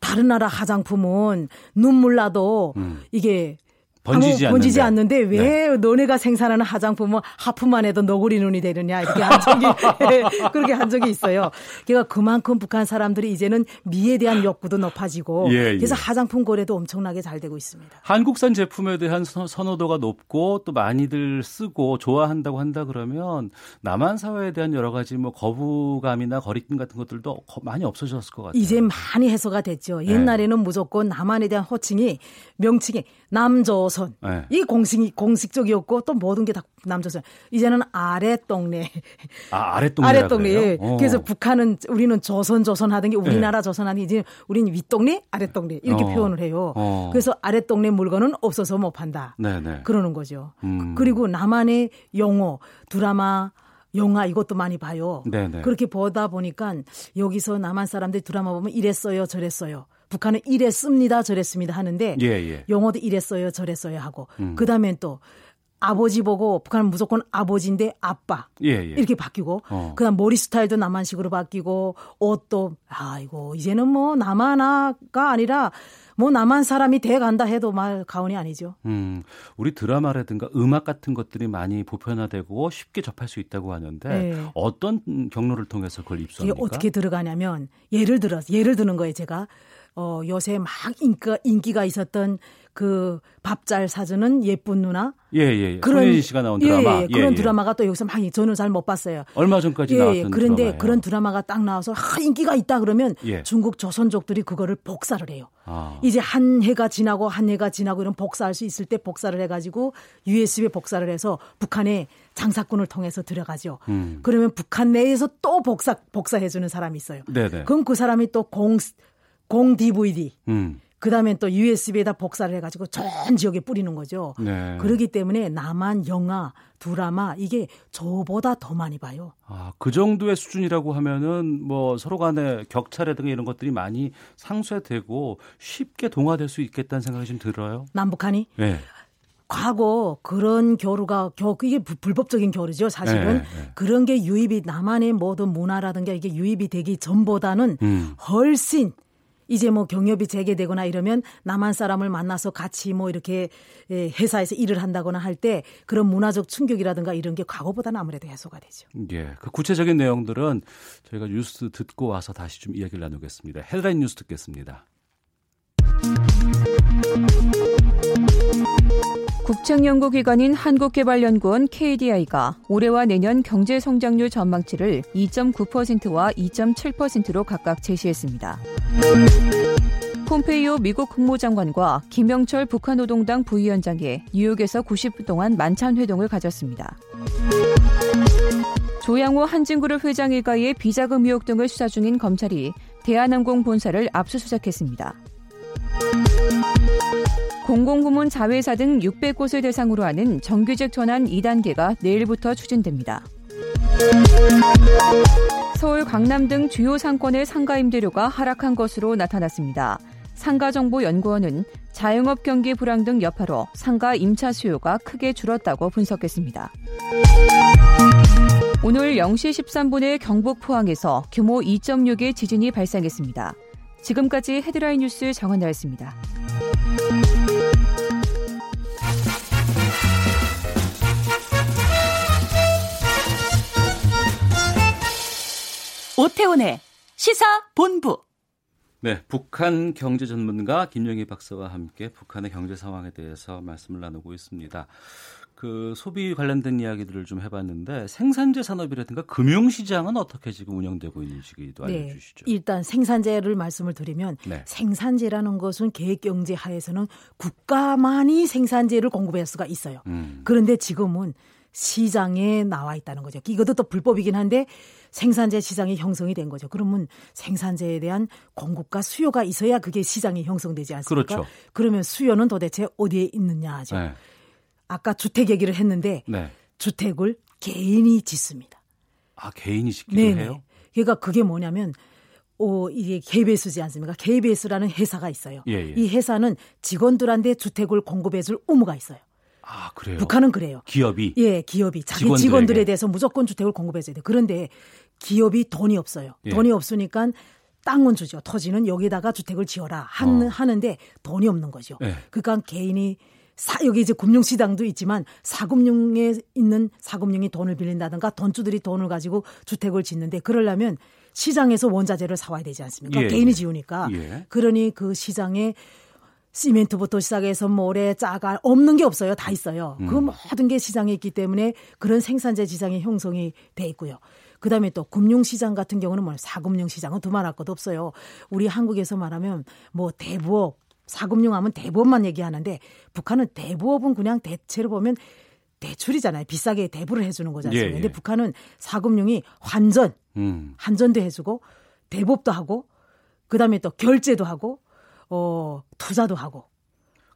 다른 나라 화장품은 눈물 나도 이게 음. 번지지 아무 번지지 않는데. 왜 너네가 생산하는 화장품은 하품만 해도 너구리 눈이 되느냐 이렇게 한 적이 예, 그렇게 한 적이 있어요. 그러니까 그만큼 북한 사람들이 이제는 미에 대한 욕구도 높아지고 예, 예. 그래서 화장품 거래도 엄청나게 잘 되고 있습니다. 한국산 제품에 대한 선- 선호도가 높고 또 많이들 쓰고 좋아한다고 한다 그러면 남한 사회에 대한 여러 가지 뭐 거부감이나 거리낌 같은 것들도 거- 많이 없어졌을 것 같아요. 이제 많이 해소가 됐죠. 네. 옛날에는 무조건 남한에 대한 호칭이 명칭이 남조 선 네. 이 공식이 공식적이었고 또 모든 게 다 남조선. 이제는 아래 동네 아. 아래 동네. 예. 어. 그래서 북한은 우리는 조선 조선 하던 게 우리나라 조선 하는 게 이제 우리는 윗 동네 아래 동네 이렇게 어. 표현을 해요. 어. 그래서 아래 동네 물건은 없어서 못 판다. 네네. 그러는 거죠. 음. 그리고 남한의 영어, 드라마, 영화 이것도 많이 봐요. 네네. 그렇게 보다 보니까 여기서 남한 사람들이 드라마 보면 이랬어요, 저랬어요. 북한은 이랬습니다, 저랬습니다 하는데 예, 예. 영어도 이랬어요, 저랬어요 하고 그다음엔 또 아버지 보고 북한은 무조건 아버지인데 아빠 예, 예. 이렇게 바뀌고 어. 그다음 머리 스타일도 남한식으로 바뀌고 옷도 아이고 이제는 뭐 남한아가 아니라 뭐 남한 사람이 돼 간다 해도 말 가온이 아니죠. 음, 우리 드라마라든가 음악 같은 것들이 많이 보편화되고 쉽게 접할 수 있다고 하는데 네. 어떤 경로를 통해서 그걸 입수합니까? 어떻게 들어가냐면 예를 들어 예를 드는 거예요 제가 어 요새 막 인기가 인기가 있었던 그 밥잘 사주는 예쁜 누나 예, 예, 예. 손예진 씨가 나온 드라마. 예, 예, 그런 예, 예. 드라마가 또 여기서 막 저는 잘 못 봤어요. 얼마 전까지 예, 나왔던 예. 그런데 드라마예요. 그런 드라마가 딱 나와서 아, 인기가 있다 그러면 예. 중국 조선족들이 그거를 복사를 해요. 아. 이제 한 해가 지나고 한 해가 지나고 이런 복사할 수 있을 때 복사를 해 가지고 USB 복사를 해서 북한에 장사꾼을 통해서 들어가죠. 음. 그러면 북한 내에서 또 복사 복사해 주는 사람이 있어요. 네네. 그럼 그 사람이 또 공 공 DVD 음. 그 다음에 또 USB에다 복사를 해가지고 전 지역에 뿌리는 거죠. 네. 그러기 때문에 남한 영화, 드라마 이게 저보다 더 많이 봐요. 아, 그 정도의 수준이라고 하면은 뭐 서로 간의 격차라든가 이런 것들이 많이 상쇄되고 쉽게 동화될 수 있겠다는 생각이 좀 들어요. 남북한이 네. 과거 그런 교류가 교 이게 부- 불법적인 교류죠 사실은 네, 네. 그런 게 유입이 남한의 모든 문화라든가 이게 유입이 되기 전보다는 음. 훨씬 이제 뭐 경협이 재개되거나 이러면 남한 사람을 만나서 같이 뭐 이렇게 예, 회사에서 일을 한다거나 할 때 그런 문화적 충격이라든가 이런 게 과거보다는 아무래도 해소가 되죠. 예. 그 구체적인 내용들은 저희가 뉴스 듣고 와서 다시 좀 이야기를 나누겠습니다. 헤드라인 뉴스 듣겠습니다. 국책연구기관인 한국개발연구원 KDI가 올해와 내년 경제 성장률 전망치를 2.9%와 2.7%로 각각 제시했습니다. 폼페이오 미국 국무장관과 김영철 북한 노동당 부위원장이 뉴욕에서 90분 동안 만찬 회동을 가졌습니다. 조양호 한진그룹 회장 일가의 비자금 의혹 등을 수사 중인 검찰이 대한항공 본사를 압수수색했습니다. 공공부문 자회사 등 600곳을 대상으로 하는 정규직 전환 2단계가 내일부터 추진됩니다. 서울 강남 등 주요 상권의 상가 임대료가 하락한 것으로 나타났습니다. 상가정보연구원은 자영업 경기 불황 등 여파로 상가 임차 수요가 크게 줄었다고 분석했습니다. 오늘 0시 13분에 경북 포항에서 규모 2.6의 지진이 발생했습니다. 지금까지 헤드라인 뉴스 정원나였습니다. 오태훈의 시사 본부. 네, 북한 경제 전문가 김영희 박사와 함께 북한의 경제 상황에 대해서 말씀을 나누고 있습니다. 그 소비 관련된 이야기들을 좀 해봤는데 생산재 산업이라든가 금융 시장은 어떻게 지금 운영되고 있는지도 네, 알려주시죠. 일단 생산재를 말씀을 드리면 네. 생산재라는 것은 계획 경제 하에서는 국가만이 생산재를 공급할 수가 있어요. 음. 그런데 지금은 시장에 나와 있다는 거죠. 이것도 또 불법이긴 한데 생산재 시장이 형성이 된 거죠. 그러면 생산재에 대한 공급과 수요가 있어야 그게 시장이 형성되지 않습니까? 그렇죠. 그러면 수요는 도대체 어디에 있느냐 하죠. 네. 아까 주택 얘기를 했는데 네. 주택을 개인이 짓습니다. 아 개인이 짓기도 네네. 해요? 그러니까 그게 뭐냐면 어, 이게 KBS지 않습니까? KBS라는 회사가 있어요. 예, 예. 이 회사는 직원들한테 주택을 공급해 줄 의무가 있어요. 아, 그래요? 북한은 그래요. 기업이? 예, 기업이. 자기 직원들에게. 직원들에 대해서 무조건 주택을 공급해줘야 돼요. 그런데 기업이 돈이 없어요. 예. 돈이 없으니까 땅은 주죠. 토지는 여기다가 주택을 지어라 한, 어. 하는데 돈이 없는 거죠. 예. 그러니까 개인이 사, 여기 이제 금융시장도 있지만 사금융에 있는 사금융이 돈을 빌린다든가 돈주들이 돈을 가지고 주택을 짓는데 그러려면 시장에서 원자재를 사와야 되지 않습니까? 예. 개인이 지우니까. 예. 그러니 그 시장에 시멘트부터 시작해서 모래, 짜갈 없는 게 없어요. 다 있어요. 그 음. 그 모든 게 시장에 있기 때문에 그런 생산재 시장이 형성이 돼 있고요. 그다음에 또 금융시장 같은 경우는 뭐 사금융시장은 두말할 것도 없어요. 우리 한국에서 말하면 뭐 대부업, 사금융하면 대부업만 얘기하는데 북한은 대부업은 그냥 대체로 보면 대출이잖아요. 비싸게 대부를 해주는 거잖아요. 예, 예. 근데 북한은 사금융이 환전, 음. 환전도 해주고 대부업도 하고 그다음에 또 결제도 하고 어 투자도 하고.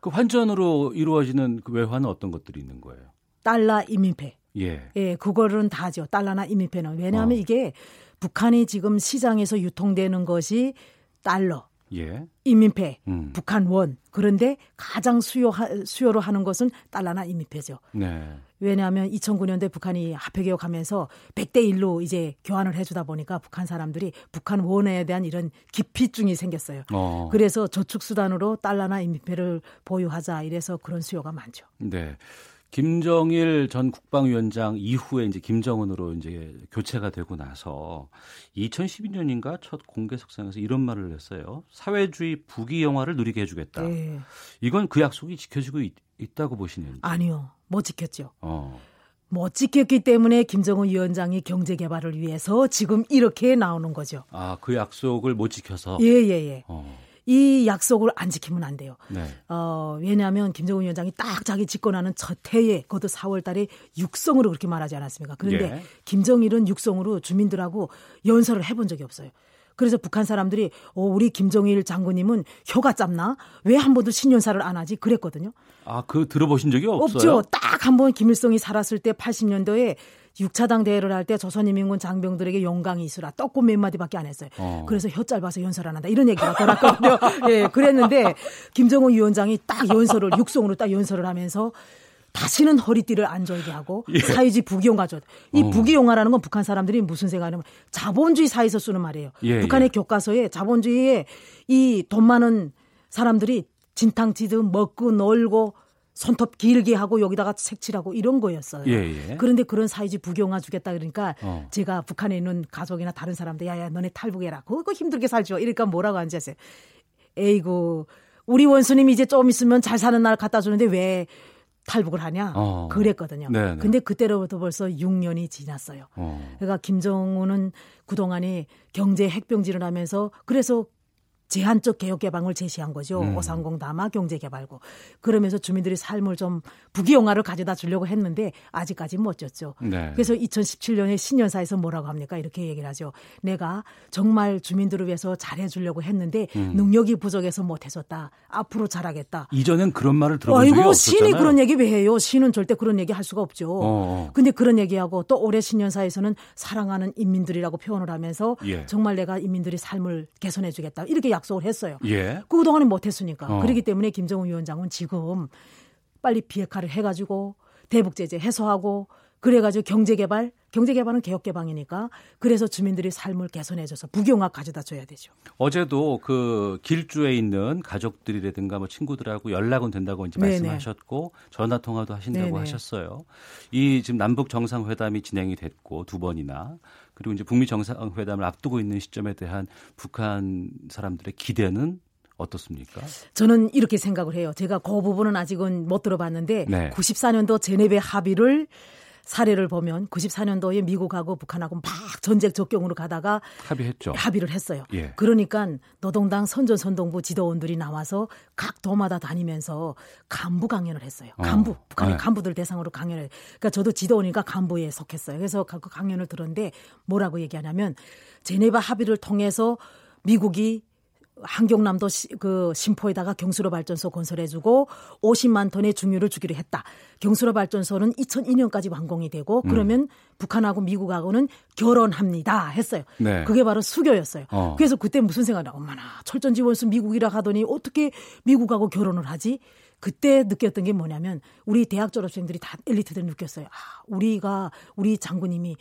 그 환전으로 이루어지는 그 외환은 어떤 것들이 있는 거예요? 달러 이민폐. 예. 예, 그거는 다죠. 달러나 이민폐는 왜냐하면 어. 이게 북한이 지금 시장에서 유통되는 것이 달러, 예. 인민폐, 음. 북한 원. 그런데 가장 수요 수요로 하는 것은 달러나 인민폐죠. 네. 왜냐하면 2009년도에 북한이 화폐 개혁하면서 100대 1로 이제 교환을 해주다 보니까 북한 사람들이 북한 원에 대한 이런 기피증이 생겼어요. 어. 그래서 저축 수단으로 달러나 인민폐를 보유하자 이래서 그런 수요가 많죠. 네. 김정일 전 국방위원장 이후에 이제 김정은으로 이제 교체가 되고 나서 2012년인가 첫 공개석상에서 이런 말을 했어요. 사회주의 부귀 영화를 누리게 해주겠다. 네. 이건 그 약속이 지켜지고 있, 다고 보시는지? 아니요, 못 지켰죠. 어. 못 지켰기 때문에 김정은 위원장이 경제 개발을 위해서 지금 이렇게 나오는 거죠. 아, 그 약속을 못 지켜서? 예, 예, 예. 어. 이 약속을 안 지키면 안 돼요. 네. 어, 왜냐하면 김정은 위원장이 딱 자기 집권하는 첫 해에 그것도 4월 달에 육성으로 그렇게 말하지 않았습니까? 그런데 예. 김정일은 육성으로 주민들하고 연설을 해본 적이 없어요. 그래서 북한 사람들이 어, 우리 김정일 장군님은 혀가 짧나? 왜 한 번도 신년사를 안 하지? 그랬거든요. 아, 그 들어보신 적이 없어요? 없죠. 딱 한 번 김일성이 살았을 때 80년도에 6차 당 대회를 할 때 조선인민군 장병들에게 영광이 있으라 떡고 몇 마디밖에 안 했어요. 어. 그래서 혀 짧아서 연설 안 한다 이런 얘기가 돌았거든요. 예, 그랬는데 김정은 위원장이 딱 연설을 육성으로 딱 연설을 하면서 다시는 허리띠를 안 절게 하고 예. 사회주의 부기용화 죠. 이 어. 부기용화라는 건 북한 사람들이 무슨 생각하냐면 자본주의 사회에서 쓰는 말이에요. 예, 북한의 예. 교과서에 자본주의에 이 돈 많은 사람들이 진탕치듯 먹고 놀고 손톱 길게 하고 여기다가 색칠하고 이런 거였어요. 예, 예. 그런데 그런 사이지 부경화 주겠다 그러니까 어. 제가 북한에 있는 가족이나 다른 사람들 야야 너네 탈북해라. 그거 힘들게 살죠. 이러니까 뭐라고 아세요? 에이구 우리 원수님이 이제 좀 있으면 잘 사는 날 갖다 주는데 왜 탈북을 하냐 어. 그랬거든요. 네네. 네. 근데 그때로부터 벌써 6년이 지났어요. 어. 그러니까 김정은은 그동안에 경제 핵병질을 하면서 그래서 제한적 개혁 개방을 제시한 거죠. 음. 오산공 담화 경제 개발고. 그러면서 주민들이 삶을 좀 부귀영화를 가져다 주려고 했는데 아직까지 못 줬죠. 네. 그래서 2017년에 신년사에서 뭐라고 합니까? 이렇게 얘기를 하죠. 내가 정말 주민들을 위해서 잘해 주려고 했는데 음. 능력이 부족해서 못 해줬다. 앞으로 잘하겠다. 이전엔 그런 말을 들어본 적이 아이고 없었잖아요. 신이 그런 얘기 왜 해요? 신은 절대 그런 얘기 할 수가 없죠. 어. 근데 그런 얘기하고 또 올해 신년사에서는 사랑하는 인민들이라고 표현을 하면서 예. 정말 내가 인민들의 삶을 개선해 주겠다. 이렇게 약속을 했어요. 예. 그동안에 못했으니까. 어. 그렇기 때문에 김정은 위원장은 지금 빨리 비핵화를 해가지고 대북 제재 해소하고 그래가지고 경제개발, 경제개발은 개혁개방이니까 그래서 주민들의 삶을 개선해줘서 부경화 가져다 줘야 되죠. 어제도 그 길주에 있는 가족들이라든가 뭐 친구들하고 연락은 된다고 이제 네네. 말씀하셨고 전화 통화도 하신다고 네네. 하셨어요. 이 지금 남북 정상회담이 진행이 됐고 두 번이나 그리고 이제 북미 정상회담을 앞두고 있는 시점에 대한 북한 사람들의 기대는 어떻습니까? 저는 이렇게 생각을 해요. 제가 그 부분은 아직은 못 들어봤는데 네. 94년도 제네베 합의를 사례를 보면 94년도에 미국하고 북한하고 막 전쟁 적경으로 가다가 합의했죠. 합의를 했어요. 예. 그러니까 노동당 선전선동부 지도원들이 나와서 각 도마다 다니면서 간부 강연을 했어요. 어. 간부 북한의 네. 간부들 대상으로 강연을. 그러니까 저도 지도원이니까 간부에 속했어요. 그래서 그 강연을 들었는데 뭐라고 얘기하냐면 제네바 합의를 통해서 미국이 한경남도 시- 그 심포에다가 경수로 발전소 건설해주고 50만 톤의 중유를 주기로 했다. 경수로 발전소는 2002년까지 완공이 되고 음. 그러면 북한하고 미국하고는 결혼합니다 했어요. 네. 그게 바로 수교였어요. 어. 그래서 그때 무슨 생각이 나? 엄마나 철전 지원수 미국이라 하더니 어떻게 미국하고 결혼을 하지? 그때 느꼈던 게 뭐냐면 우리 대학 졸업생들이 다 엘리트들 느꼈어요. 아, 우리가 우리 장군님이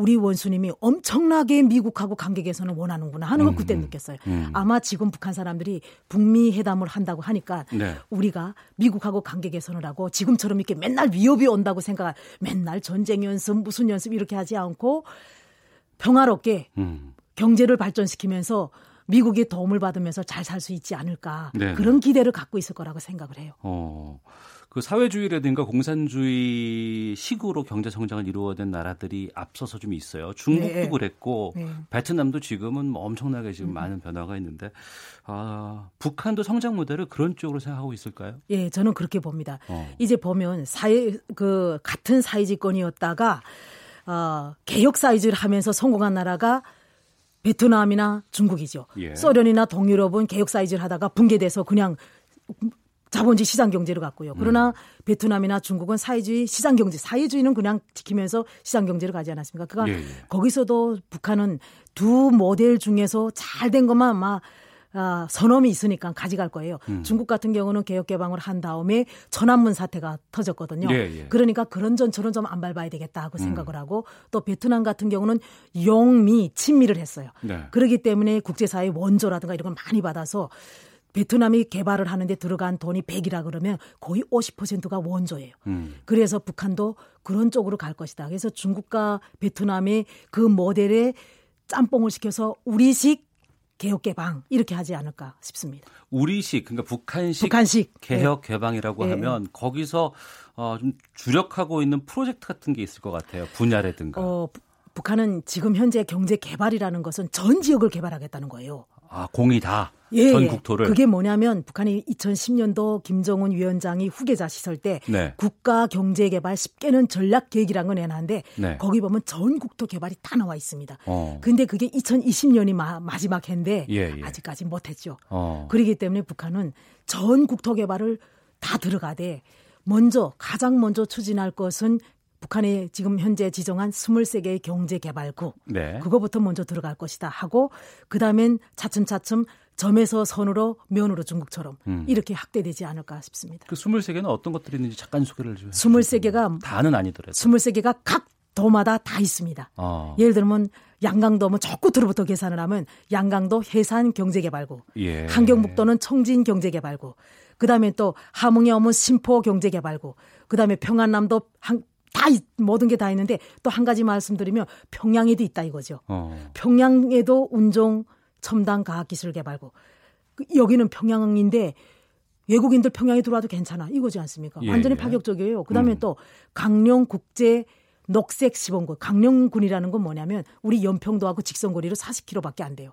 우리 원수님이 엄청나게 미국하고 관계 개선을 원하는구나 하는 걸 그때 느꼈어요. 아마 지금 북한 사람들이 북미 회담을 한다고 하니까 네. 우리가 미국하고 관계 개선을 하고 지금처럼 이렇게 맨날 위협이 온다고 생각, 맨날 전쟁 연습 무슨 연습 이렇게 하지 않고 평화롭게 음. 경제를 발전시키면서 미국의 도움을 받으면서 잘 살 수 있지 않을까 네네. 그런 기대를 갖고 있을 거라고 생각을 해요. 어. 그 사회주의라든가 공산주의 식으로 경제 성장을 이루어낸 나라들이 앞서서 좀 있어요. 중국도 네. 그랬고 네. 베트남도 지금은 뭐 엄청나게 지금 많은 변화가 있는데 아, 북한도 성장 모델을 그런 쪽으로 생각하고 있을까요? 예, 저는 그렇게 봅니다. 어. 이제 보면 사회 그 같은 사회지권이었다가 어, 개혁 사회주의를 하면서 성공한 나라가 베트남이나 중국이죠. 예. 소련이나 동유럽은 개혁 사회주의를 하다가 붕괴돼서 그냥 자본주의 시장 경제를 갔고요. 그러나 음. 베트남이나 중국은 사회주의 시장 경제, 사회주의는 그냥 지키면서 시장 경제를 가지 않았습니까? 그러니까 예, 예. 거기서도 북한은 두 모델 중에서 잘 된 것만 막 아, 선험이 있으니까 가져갈 거예요. 음. 중국 같은 경우는 개혁 개방을 한 다음에 천안문 사태가 터졌거든요. 예, 예. 그러니까 그런 전철은 좀안 밟아야 되겠다 음. 하고 생각을 하고 또 베트남 같은 경우는 영미 친미를 했어요. 네. 그렇기 때문에 국제사회 원조라든가 이런 걸 많이 받아서 베트남이 개발을 하는데 들어간 돈이 100이라 그러면 거의 50%가 원조예요. 음. 그래서 북한도 그런 쪽으로 갈 것이다. 그래서 중국과 베트남의 그 모델에 짬뽕을 시켜서 우리식 개혁 개방 이렇게 하지 않을까 싶습니다. 우리식 그러니까 북한식, 북한식 개혁 개방이라고 네. 하면 거기서 어, 좀 주력하고 있는 프로젝트 같은 게 있을 것 같아요. 분야라든가. 어, 부- 북한은 지금 현재 경제 개발이라는 것은 전 지역을 개발하겠다는 거예요. 아 공이 다 예, 전 예. 국토를. 그게 뭐냐면 북한이 2010년도 김정은 위원장이 후계자 시설 때 네. 국가 경제 개발 10개는 전략 계획이라는 걸 내놨는데 네. 거기 보면 전 국토 개발이 다 나와 있습니다. 어. 근데 그게 2020년이 마, 마지막 해인데 예, 예. 아직까지 못했죠. 어. 그렇기 때문에 북한은 전 국토 개발을 다 들어가되 먼저 가장 먼저 추진할 것은 북한이 지금 현재 지정한 23개의 경제 개발구 네. 그거부터 먼저 들어갈 것이다 하고 그다음엔 차츰차츰 점에서 선으로 면으로 중국처럼 음. 이렇게 확대되지 않을까 싶습니다. 그 23개는 어떤 것들이 있는지 잠깐 소개를 좀 23개가 다는 아니더라도. 23개가 각 도마다 다 있습니다. 어. 예를 들면 양강도면 저 끝으로부터 계산을 하면 양강도 해산 경제개발구, 예. 한경북도는 청진 경제개발구, 그다음에 또 함흥에 오면 심포 경제개발구, 그다음에 평안남도 한, 다 있- 모든 게 다 있는데 또 한 가지 말씀드리면 평양에도 있다 이거죠. 어. 평양에도 운종 첨단 과학 기술 개발구. 그 여기는 평양인데 외국인들 평양에 들어와도 괜찮아 이거지 않습니까? 예, 완전히 예. 파격적이에요. 그다음에 음. 또 강령 국제 녹색 시범군 강령군이라는 건 뭐냐면 우리 연평도하고 직선거리로 40km밖에 안 돼요.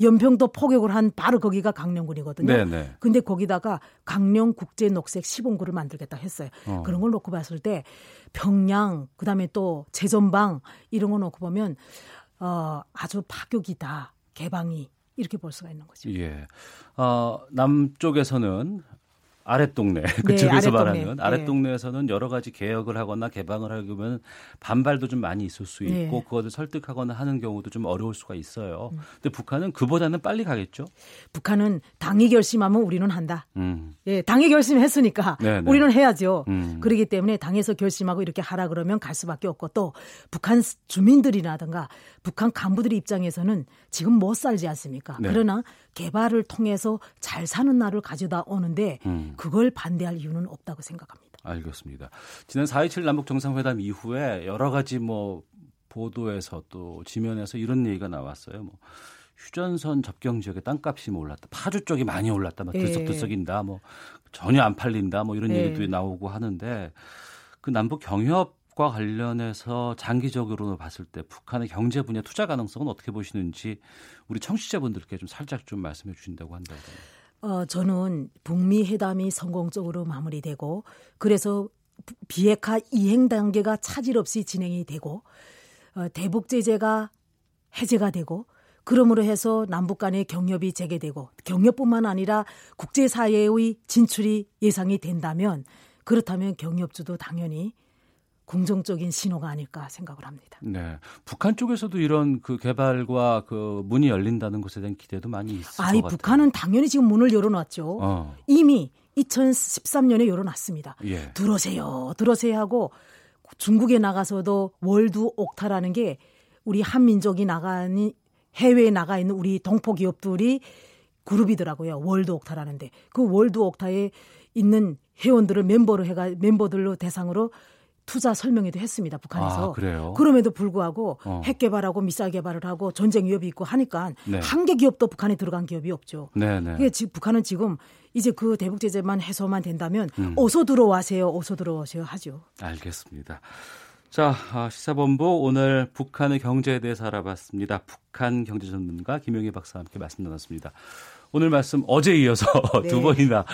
연평도 포격을 한 바로 거기가 강령군이거든요. 네네. 근데 거기다가 강령 국제 녹색 시범구를 만들겠다 했어요. 어. 그런 걸 놓고 봤을 때 평양 그다음에 또 제전방 이런 거 놓고 보면 어 아주 파격이다. 개방이 이렇게 볼 수가 있는 거죠. 예. 어, 남쪽에서는 아랫동네 그쪽에서 아랫동네. 말하는 네. 아랫동네에서는 여러 가지 개혁을 하거나 개방을 하려면 반발도 좀 많이 있을 수 있고 네. 그것을 설득하거나 하는 경우도 좀 어려울 수가 있어요. 음. 근데 북한은 그보다는 빨리 가겠죠. 북한은 당이 결심하면 우리는 한다. 음. 예, 당이 결심했으니까 네, 네. 우리는 해야죠. 음. 그렇기 때문에 당에서 결심하고 이렇게 하라 그러면 갈 수밖에 없고 또 북한 주민들이라든가 북한 간부들의 입장에서는 지금 못 살지 않습니까? 네. 그러나 개발을 통해서 잘 사는 날을 가져다 오는데 음. 그걸 반대할 이유는 없다고 생각합니다. 알겠습니다. 지난 4.27 남북 정상회담 이후에 여러 가지 뭐 보도에서 또 지면에서 이런 얘기가 나왔어요. 뭐 휴전선 접경 지역의 땅값이 뭐 올랐다. 파주 쪽이 많이 올랐다. 막 예. 들썩들썩인다. 뭐 전혀 안 팔린다. 뭐 이런 예. 얘기도 나오고 하는데 그 남북 경협 과 관련해서 장기적으로 봤을 때 북한의 경제 분야 투자 가능성은 어떻게 보시는지 우리 청취자분들께 좀 살짝 좀 말씀해 주신다고 한다면. 어, 저는 북미 회담이 성공적으로 마무리되고 그래서 부- 비핵화 이행 단계가 차질 없이 진행이 되고 어, 대북 제재가 해제가 되고 그러므로 해서 남북 간의 경협이 재개되고 경협뿐만 아니라 국제사회의 진출이 예상이 된다면 그렇다면 경협주도 당연히 긍정적인 신호가 아닐까 생각을 합니다. 네. 북한 쪽에서도 이런 그 개발과 그 문이 열린다는 것에 대한 기대도 많이 있을 아이 것 같아요. 북한은 당연히 지금 문을 열어놨죠. 어. 이미 2013년에 열어놨습니다. 예. 들어오세요, 들어오세요 하고 중국에 나가서도 월드 옥타라는 게 우리 한민족이 나가는 해외에 나가 있는 우리 동포 기업들이 그룹이더라고요. 월드 옥타라는데 그 월드 옥타에 있는 회원들을 멤버로 해가 멤버들로 대상으로 투자 설명회도 했습니다. 북한에서. 아, 그래요? 럼에도 불구하고 어. 핵 개발하고 미사일 개발을 하고 전쟁 위협이 있고 하니까 네. 한개 기업도 북한에 들어간 기업이 없죠. 네네. 이게 지- 북한은 지금 이제 그 대북 제재만 해소만 된다면 음. 어서 들어와세요, 어서 들어오세요 하죠. 알겠습니다. 자, 아, 시사본부 오늘 북한의 경제에 대해서 알아봤습니다. 북한 경제 전문가 김용희 박사와 함께 말씀 나눴습니다. 오늘 말씀 어제 이어서 네. 두 번이나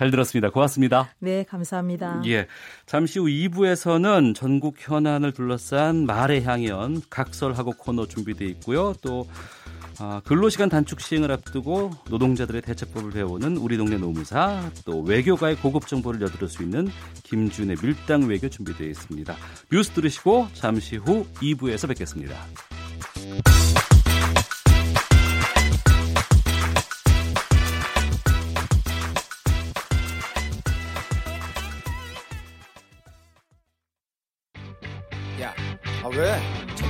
잘 들었습니다. 고맙습니다. 네, 감사합니다. 예. 잠시 후 2부에서는 전국 현안을 둘러싼 말의 향연 각설하고 코너 준비되어 있고요. 또 아, 근로시간 단축 시행을 앞두고 노동자들의 대처법을 배우는 우리 동네 노무사, 또 외교가의 고급 정보를 여드릴 수 있는 김준의 밀당 외교 준비되어 있습니다. 뉴스 들으시고 잠시 후 2부에서 뵙겠습니다.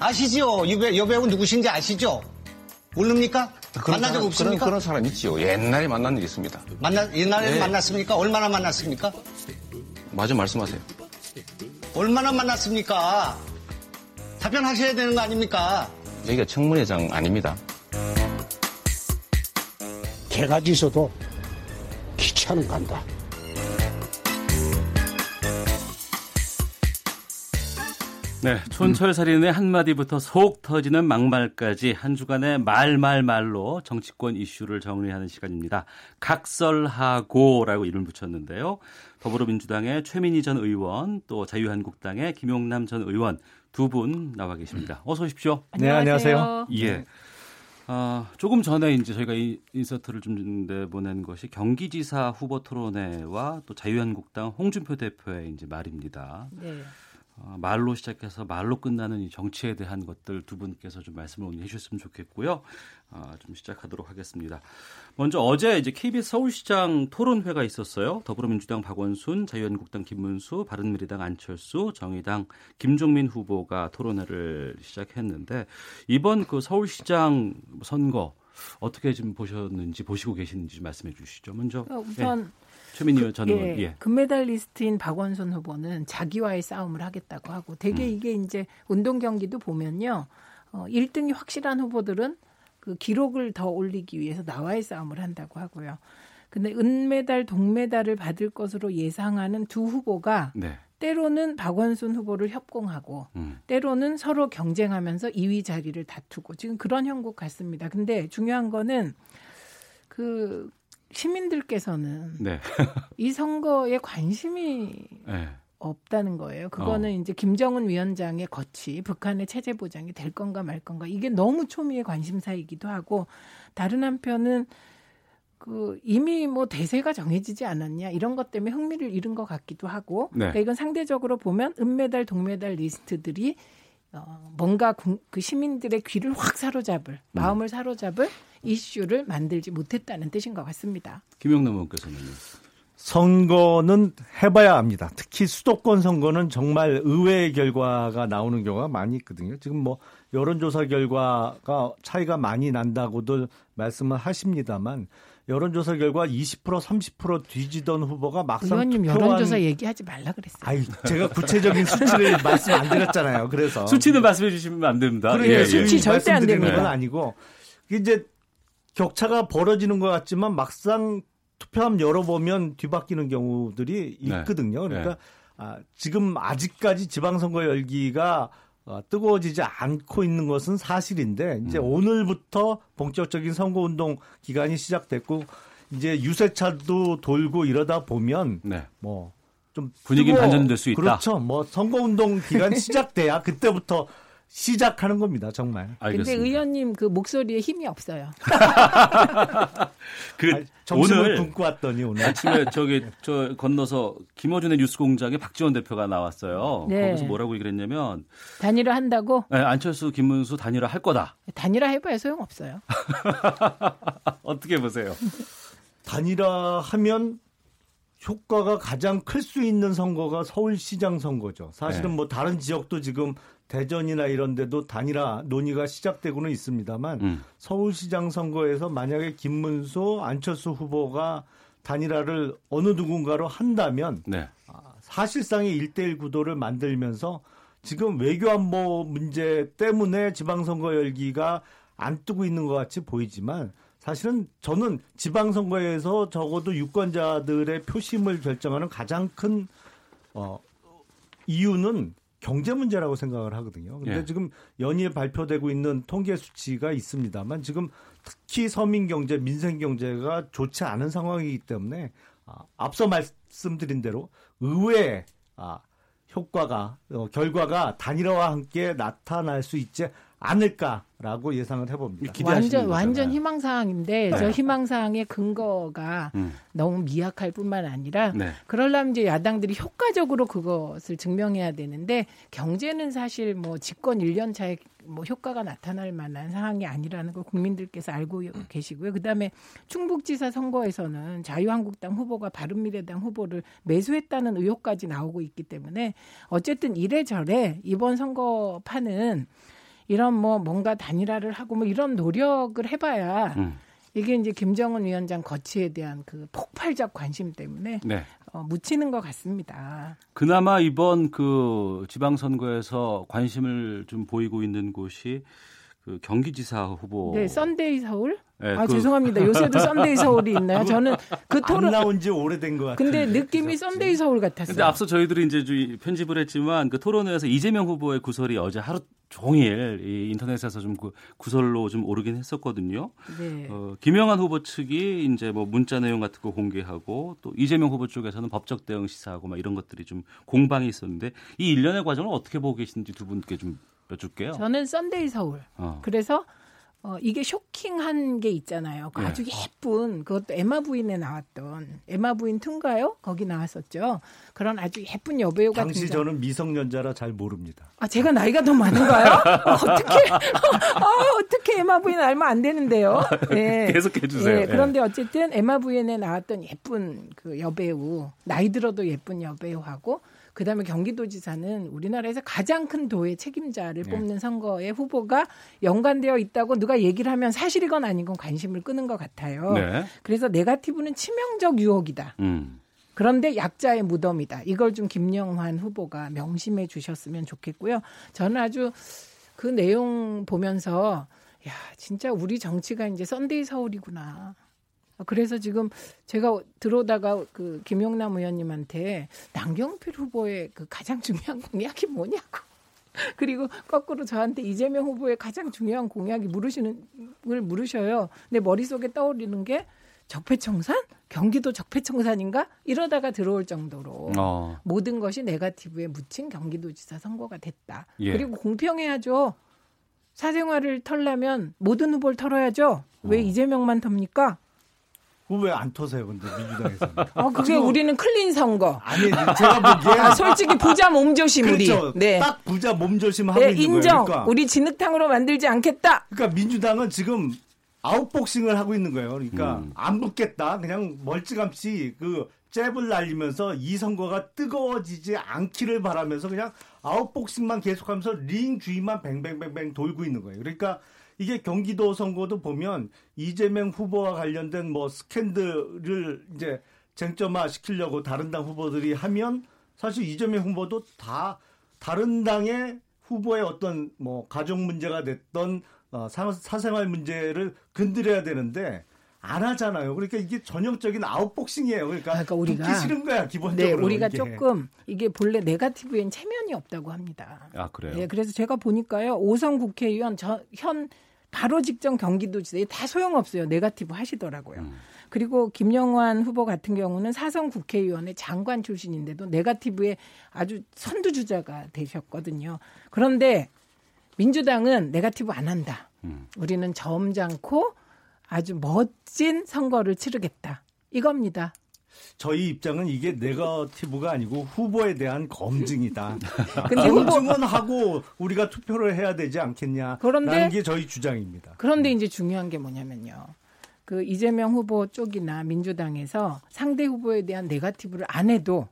아시죠? 여배, 여배우 누구신지 아시죠? 모릅니까? 만난 적 없습니까? 그런, 그런 사람 있지요. 옛날에 만난 일 있습니다. 만나, 옛날에 네. 만났습니까? 얼마나 만났습니까? 마저 말씀하세요. 얼마나 만났습니까? 답변하셔야 되는 거 아닙니까? 여기가 청문회장 아닙니다. 개가 짖어도 기차는 간다. 네, 촌철 살인의 한마디부터 속 터지는 막말까지 한 주간의 말말말로 정치권 이슈를 정리하는 시간입니다. 각설하고라고 이름 붙였는데요. 더불어민주당의 최민희 전 의원, 또 자유한국당의 김용남 전 의원 두 분 나와 계십니다. 어서 오십시오. 네, 안녕하세요. 예. 아, 조금 전에 이제 저희가 이 인서트를 좀 내보낸 것이 경기지사 후보 토론회와 또 자유한국당 홍준표 대표의 이제 말입니다. 네. 어, 말로 시작해서 말로 끝나는 이 정치에 대한 것들 두 분께서 좀 말씀을 오늘 해주셨으면 좋겠고요. 어, 좀 시작하도록 하겠습니다. 먼저 어제 이제 KBS 서울시장 토론회가 있었어요. 더불어민주당 박원순, 자유한국당 김문수, 바른미래당 안철수, 정의당 김종민 후보가 토론회를 시작했는데 이번 그 서울시장 선거 어떻게 좀 보셨는지 보시고 계시는지 말씀해 주시죠. 먼저 우선 예. 최민희 그, 전 의원. 예, 예. 금메달리스트인 박원순 후보는 자기와의 싸움을 하겠다고 하고 되게 음. 이게 이제 운동 경기도 보면요. 어, 1등이 확실한 후보들은 그 기록을 더 올리기 위해서 나와의 싸움을 한다고 하고요. 근데 은메달, 동메달을 받을 것으로 예상하는 두 후보가 네. 때로는 박원순 후보를 협공하고 음. 때로는 서로 경쟁하면서 2위 자리를 다투고 지금 그런 형국 같습니다. 근데 중요한 거는 그 시민들께서는 네. 이 선거에 관심이 네. 없다는 거예요. 그거는 어. 이제 김정은 위원장의 거치, 북한의 체제 보장이 될 건가 말 건가 이게 너무 초미의 관심사이기도 하고 다른 한편은 그 이미 뭐 대세가 정해지지 않았냐 이런 것 때문에 흥미를 잃은 것 같기도 하고 네. 그러니까 이건 상대적으로 보면 은메달, 동메달 리스트들이 어, 뭔가 그 시민들의 귀를 확 사로잡을 음. 마음을 사로잡을 이슈를 만들지 못했다는 뜻인 것 같습니다. 김영남 의원께서는 선거는 해봐야 합니다. 특히 수도권 선거는 정말 의외의 결과가 나오는 경우가 많이 있거든요. 지금 뭐 여론조사 결과가 차이가 많이 난다고들 말씀을 하십니다만 여론조사 결과 20% 30% 뒤지던 후보가 막상 의원님 투표한... 여론조사 얘기하지 말라 그랬어요. 아이, 제가 구체적인 수치를 말씀 안 드렸잖아요. 그래서 수치는 말씀해 주시면 안 됩니다. 그래, 예, 수치 예. 절대 안 됩니다. 건 아니고 이제 격차가 벌어지는 것 같지만 막상 투표함 열어보면 뒤바뀌는 경우들이 네. 있거든요. 그러니까 네. 아, 지금 아직까지 지방선거 열기가 어, 뜨거워지지 않고 있는 것은 사실인데 이제 음. 오늘부터 본격적인 선거운동 기간이 시작됐고 이제 유세차도 돌고 이러다 보면 네. 뭐좀 분위기 반전될 수 있다. 그렇죠. 뭐 선거운동 기간 시작돼야 그때부터 시작하는 겁니다, 정말. 알겠습니다. 근데 의원님 그 목소리에 힘이 없어요. 그 아니, 오늘 굶고 왔더니 오늘 아침에 저기 저 건너서 김어준의 뉴스공장에 박지원 대표가 나왔어요. 네. 거기서 뭐라고 얘기를 했냐면 단일화 한다고? 네, 안철수, 김문수 단일화 할 거다. 단일화 해봐야 소용 없어요. 어떻게 보세요? 단일화 하면 효과가 가장 클 수 있는 선거가 서울시장 선거죠. 사실은 네. 뭐 다른 지역도 지금 대전이나 이런 데도 단일화 논의가 시작되고는 있습니다만 음. 서울시장 선거에서 만약에 김문수, 안철수 후보가 단일화를 어느 누군가로 한다면 네. 아, 사실상의 일대일 구도를 만들면서 지금 외교 안보 문제 때문에 지방선거 열기가 안 뜨고 있는 것 같이 보이지만 사실은 저는 지방선거에서 적어도 유권자들의 표심을 결정하는 가장 큰 어, 이유는 경제 문제라고 생각을 하거든요. 근데 예. 지금 연일 발표되고 있는 통계 수치가 있습니다만 지금 특히 서민 경제, 민생 경제가 좋지 않은 상황이기 때문에 아, 앞서 말씀드린 대로 의외의 아, 효과가 어, 결과가 단일화와 함께 나타날 수 있지 않을까라고 예상을 해봅니다. 완전 완전 희망사항인데 네. 저 희망사항의 근거가 음. 너무 미약할 뿐만 아니라 네. 그러려면 이제 야당들이 효과적으로 그것을 증명해야 되는데 경제는 사실 뭐 집권 1년 차에 뭐 효과가 나타날 만한 상황이 아니라는 걸 국민들께서 알고 계시고요. 그다음에 충북지사 선거에서는 자유한국당 후보가 바른미래당 후보를 매수했다는 의혹까지 나오고 있기 때문에 어쨌든 이래저래 이번 선거판은 이런 뭐 뭔가 단일화를 하고 뭐 이런 노력을 해봐야 음. 이게 이제 김정은 위원장 거치에 대한 그 폭발적 관심 때문에 네. 어, 묻히는 것 같습니다. 그나마 이번 그 지방선거에서 관심을 좀 보이고 있는 곳이 그 경기지사 후보. 네, 썬데이 서울. 네, 아 그... 죄송합니다. 요새도 썬데이 서울이 있나요? 저는 그 토론 안 나온 지 오래된 것 같아요. 근데 느낌이 썬데이 서울 같았어요. 근데 앞서 저희들이 이제 편집을 했지만 그 토론회에서 이재명 후보의 구설이 어제 하루 종일 이 인터넷에서 좀 구, 구설로 좀 오르긴 했었거든요. 네. 어, 김영환 후보 측이 이제 뭐 문자 내용 같은 거 공개하고 또 이재명 후보 쪽에서는 법적 대응 시사하고 막 이런 것들이 좀 공방이 있었는데 이 일련의 과정을 어떻게 보고 계시는지 두 분께 좀 여쭐게요. 저는 썬데이 서울. 어. 그래서 어, 이게 쇼킹한 게 있잖아요. 그 네. 아주 예쁜 그것도 애마 부인에 나왔던 애마 부인 two인가요? 거기 나왔었죠. 그런 아주 예쁜 여배우가 당시 등장. 저는 미성년자라 잘 모릅니다. 아 제가 나이가 더 많은가요? 어, 어떻게 아, 어떻게 애마 부인 알면 안 되는데요. 네. 계속해 주세요. 예, 그런데 어쨌든 애마 부인에 나왔던 예쁜 그 여배우 나이 들어도 예쁜 여배우하고 그다음에 경기도지사는 우리나라에서 가장 큰 도의 책임자를 네. 뽑는 선거에 후보가 연관되어 있다고 누가 얘기를 하면 사실이건 아니건 관심을 끄는 것 같아요. 네. 그래서 네가티브는 치명적 유혹이다. 음. 그런데 약자의 무덤이다. 이걸 좀 김영환 후보가 명심해 주셨으면 좋겠고요. 저는 아주 그 내용 보면서 야, 진짜 우리 정치가 이제 썬데이 서울이구나. 그래서 지금 제가 들어오다가 그 김용남 의원님한테 남경필 후보의 그 가장 중요한 공약이 뭐냐고. 그리고 거꾸로 저한테 이재명 후보의 가장 중요한 공약이 물으시는 걸 물으셔요. 근데 머릿속에 떠오르는 게 적폐청산? 경기도 적폐청산인가? 이러다가 들어올 정도로 어. 모든 것이 네가티브에 묻힌 경기도지사 선거가 됐다. 예. 그리고 공평해야죠. 사생활을 털려면 모든 후보를 털어야죠. 왜 이재명만 텁니까? 그거 왜안 터세요, 근데 민주당에서? 어, 그게 지금- 우리는 clean 선거. 아니, 제가 보기에 아, 솔직히 부자 몸조심 우리. 그렇죠. 네. 딱 부자 몸조심 하고 네, 있는 인정. 거예요. 그러니까, 우리 진흙탕으로 만들지 않겠다. 그러니까 민주당은 지금 아웃복싱을 하고 있는 거예요. 그러니까 음. 안 붙겠다. 그냥 멀찌감치 그 잽을 날리면서 이 선거가 뜨거워지지 않기를 바라면서 그냥 아웃복싱만 계속하면서 링 주위만 뱅뱅뱅뱅 돌고 있는 거예요. 그러니까 이게 경기도 선거도 보면 이재명 후보와 관련된 뭐 스캔들을 이제 쟁점화 시키려고 다른 당 후보들이 하면 사실 이재명 후보도 다 다른 당의 후보의 어떤 뭐 가족 문제가 됐던 어, 사, 사생활 문제를 건드려야 되는데 안 하잖아요. 그러니까 이게 전형적인 아웃복싱이에요. 그러니까, 그러니까 우리가- 싫은 거야 네, 기본적으로. 우리가 이게. 조금 이게 본래 네가티브엔 체면이 없다고 합니다. 아 그래요. 네, 그래서 제가 보니까요. 오성 국회의원 저, 현 바로 직전 경기도지사 다 소용없어요. 네가티브 하시더라고요. 음. 그리고 김영환 후보 같은 경우는 사성 국회의원의 장관 출신인데도 네가티브의 아주 선두주자가 되셨거든요. 그런데 민주당은 네가티브 안 한다. 음. 우리는 점잖고 아주 멋진 선거를 치르겠다. 이겁니다. 저희 입장은 이게 네거티브가 아니고 후보에 대한 검증이다. 근데 검증은 하고 우리가 투표를 해야 되지 않겠냐. 그런데- 게 저희 주장입니다. 그런데 이제 중요한 게 뭐냐면요. 그 이재명 후보 쪽이나 민주당에서 상대 후보에 대한 네가티브를 안 해도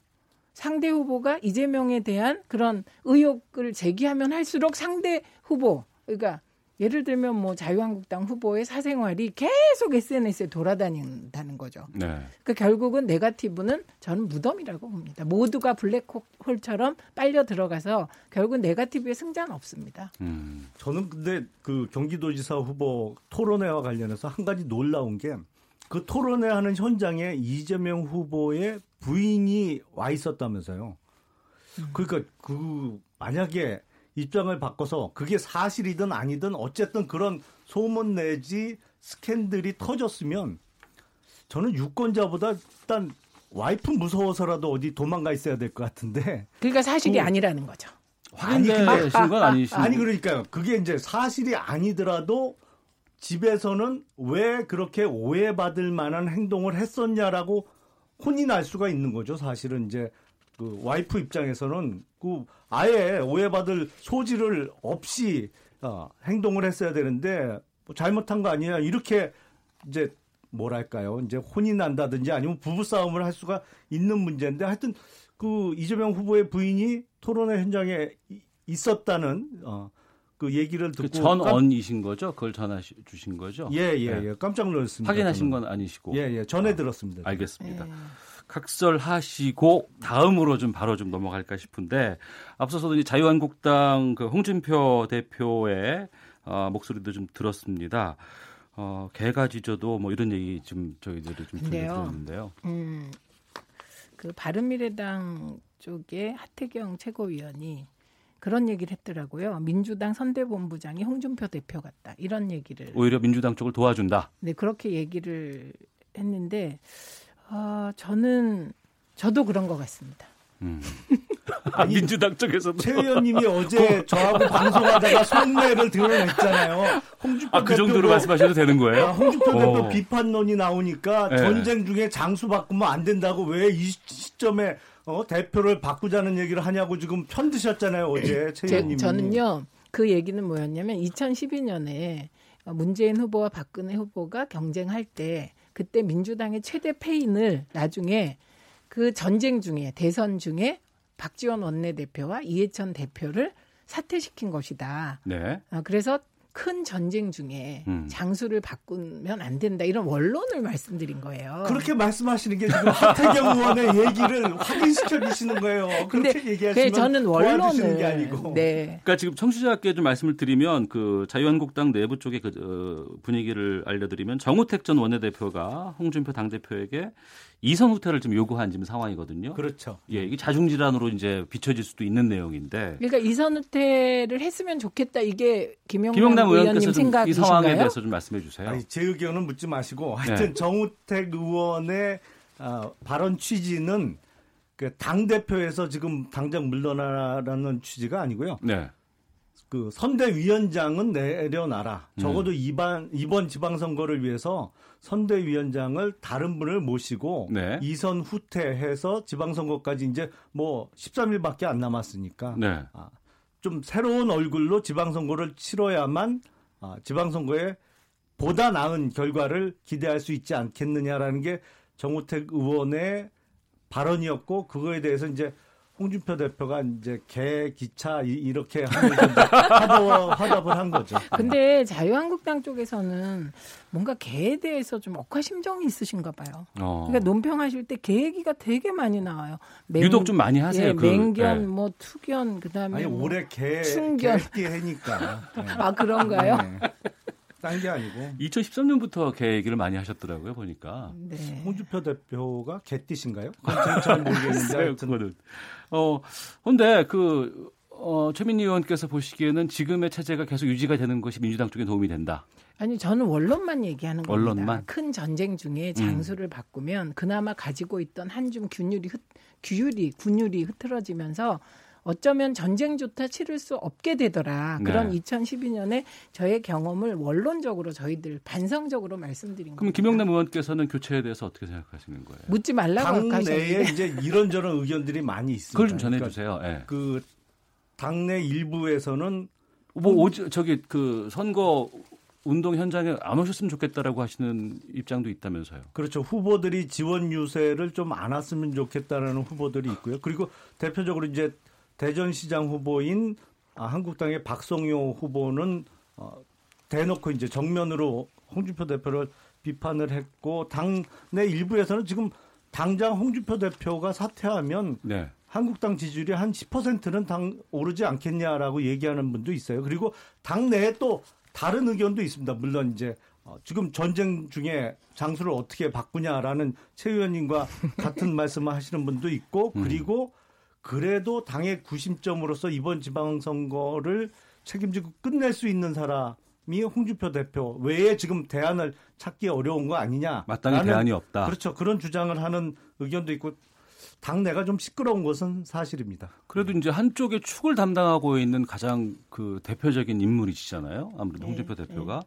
상대 후보가 이재명에 대한 그런 의혹을 제기하면 할수록 상대 후보, 그러니까 예를 들면 뭐 자유한국당 후보의 사생활이 계속 SNS에 돌아다닌다는 거죠. 네. 그러니까 결국은 네가티브는 저는 무덤이라고 봅니다. 모두가 블랙홀처럼 빨려 들어가서 결국 네가티브의 승자는 없습니다. 음. 저는 근데 그 경기도지사 후보 토론회와 관련해서 한 가지 놀라운 게 그 토론회 하는 현장에 이재명 후보의 부인이 와 있었다면서요. 그러니까 그 만약에 입장을 바꿔서 그게 사실이든 아니든 어쨌든 그런 소문 내지 스캔들이 터졌으면 저는 유권자보다 일단 와이프 무서워서라도 어디 도망가 있어야 될 것 같은데 그러니까 사실이 그- 아니라는 거죠. 확인되신 건 아니신 아니 그러니까요. 그게 이제 사실이 아니더라도 집에서는 왜 그렇게 오해받을 만한 행동을 했었냐라고 혼이 날 수가 있는 거죠. 사실은 이제 그 와이프 입장에서는 그 아예 오해받을 소지를 없이 어, 행동을 했어야 되는데 뭐 잘못한 거 아니냐 이렇게 이제 뭐랄까요 이제 혼이 난다든지 아니면 부부 싸움을 할 수가 있는 문제인데 하여튼 그 이재명 후보의 부인이 토론회 현장에 이- 있었다는 어, 그 얘기를 듣고 그 깜- 전언이신 거죠? 그걸 전해 주신 거죠? 예, 예, 네. 예. 깜짝 놀랐습니다. 확인하신 저는. 건 아니시고. 예, 예. 전해 들었습니다. 알겠습니다. 네. 각설하시고 다음으로 좀 바로 좀 넘어갈까 싶은데 앞서서도 이제 자유한국당 그 홍준표 대표의 어, 목소리도 좀 들었습니다. 어, 개가 짖어도 뭐 이런 얘기 좀 저희들이 좀. 들었는데요. 음, 그 바른미래당 쪽에 하태경 최고위원이 그런 얘기를 했더라고요. 민주당 선대본부장이 홍준표 대표 같다. 이런 얘기를. 오히려 민주당 쪽을 도와준다. 네, 그렇게 얘기를 했는데, 아, 저는, 저도 그런 것 같습니다. 음. 아니, 민주당 쪽에서도 최 의원님이 어제 저하고 방송하다가 속내를 드러냈잖아요. 홍준표 아, 그 정도로 말씀하셔도 되는 거예요? 아, 홍준표 오. 대표 비판론이 나오니까 네. 전쟁 중에 장수 바꾸면 안 된다고 왜 이 시점에 어, 대표를 바꾸자는 얘기를 하냐고 지금 편드셨잖아요 어제 최 제- 의원님이. 저는요 그 얘기는 뭐였냐면 2012년에 문재인 후보와 박근혜 후보가 경쟁할 때 그때 민주당의 최대 패인을 나중에 그 전쟁 중에 대선 중에 박지원 원내대표와 이해찬 대표를 사퇴시킨 것이다. 네. 아, 그래서 큰 전쟁 중에 음. 장수를 바꾸면 안 된다 이런 원론을 말씀드린 거예요. 그렇게 말씀하시는 게 지금 하태경 의원의 얘기를 확인시켜 주시는 거예요. 근데 그렇게 얘기하시면 저는 원론을 게 아니고. 네. 그러니까 지금 청취자께 좀 말씀을 드리면 그 자유한국당 내부 쪽의 그 어, 분위기를 알려드리면 정우택 전 원내대표가 홍준표 당 대표에게 이선 후퇴를 좀 요구한 지금 상황이거든요. 그렇죠. 예, 이게 자중질환으로 이제 비춰질 수도 있는 내용인데 그러니까 이선우태를 했으면 좋겠다 이게 김영남, 김영남 의원님 의원께서 좀이 생각이신가요? 상황에 대해서 좀 말씀해 주세요. 아니, 제 의견은 묻지 마시고 하여튼 네. 정우택 의원의 어, 발언 취지는 그당 대표에서 지금 당장 물러나라는 취지가 아니고요. 네. 그 선대위원장은 내려놔라. 음. 적어도 이번 이번 지방선거를 위해서 선대위원장을 다른 분을 모시고 네. 이선 후퇴해서 지방선거까지 이제 뭐 13일밖에 안 남았으니까 네. 아, 좀 새로운 얼굴로 지방선거를 치러야만 아, 지방선거에 보다 나은 결과를 기대할 수 있지 않겠느냐라는 게 정우택 의원의 발언이었고 그거에 대해서 이제 홍준표 대표가 이제 개 기차 이- 이렇게 하면서 화답, 화답을 한 거죠. 근데 자유한국당 쪽에서는 뭔가 개에 대해서 좀 억하심정이 있으신가 봐요. 어. 그러니까 논평하실 때 개 얘기가 되게 많이 나와요. 맹- 유독 좀 많이 하세요, 예, 그, 맹견, 예. 뭐 투견, 그다음에 아니 뭐 올해 개 충견. 개띠 해니까. 네. 아 그런가요? 딴 게 아니고 2013년부터 개 얘기를 많이 하셨더라고요 보니까. 네. 홍준표 대표가 개띠신가요? 잘 모르겠는데 하여튼 그거는. 어, 근데 그 어, 최민희 의원께서 보시기에는 지금의 체제가 계속 유지가 되는 것이 민주당 쪽에 도움이 된다. 아니 저는 원론만 얘기하는 겁니다. 원론만? 큰 전쟁 중에 장수를 바꾸면 그나마 가지고 있던 한줌 균율이 흩, 규율이 군율이 흐트러지면서 어쩌면 전쟁조차 치를 수 없게 되더라. 네. 그런 2012년에 저의 경험을 원론적으로 저희들 반성적으로 말씀드린 그럼 겁니다. 김영남 의원께서는 교체에 대해서 어떻게 생각하시는 거예요? 묻지 말라고 당 내에 하셨는데 이제 이런저런 의견들이 많이 있습니다. 그걸 좀 그러니까 전해주세요. 예. 그 당내 일부에서는 뭐 오지, 저기 그 선거 운동 현장에 안 오셨으면 좋겠다라고 하시는 입장도 있다면서요. 그렇죠. 후보들이 지원 유세를 좀 안 왔으면 좋겠다라는 후보들이 있고요. 그리고 대표적으로 이제 대전시장 후보인 아, 한국당의 박성효 후보는 어, 대놓고 이제 정면으로 홍준표 대표를 비판을 했고 당 내 일부에서는 지금 당장 홍준표 대표가 사퇴하면 네. 한국당 지지율이 한 10%는 당 오르지 않겠냐라고 얘기하는 분도 있어요. 그리고 당 내에 또 다른 의견도 있습니다. 물론 이제 어, 지금 전쟁 중에 장수를 어떻게 바꾸냐라는 최 의원님과 같은 말씀을 하시는 분도 있고 그리고 그래도 당의 구심점으로서 이번 지방선거를 책임지고 끝낼 수 있는 사람이 홍준표 대표 외에 지금 대안을 찾기 어려운 거 아니냐. 마땅히 대안이 없다. 그렇죠. 그런 주장을 하는 의견도 있고 당내가 좀 시끄러운 것은 사실입니다. 그래도 이제 한쪽의 축을 담당하고 있는 가장 그 대표적인 인물이시잖아요. 아무래도 네, 홍준표 대표가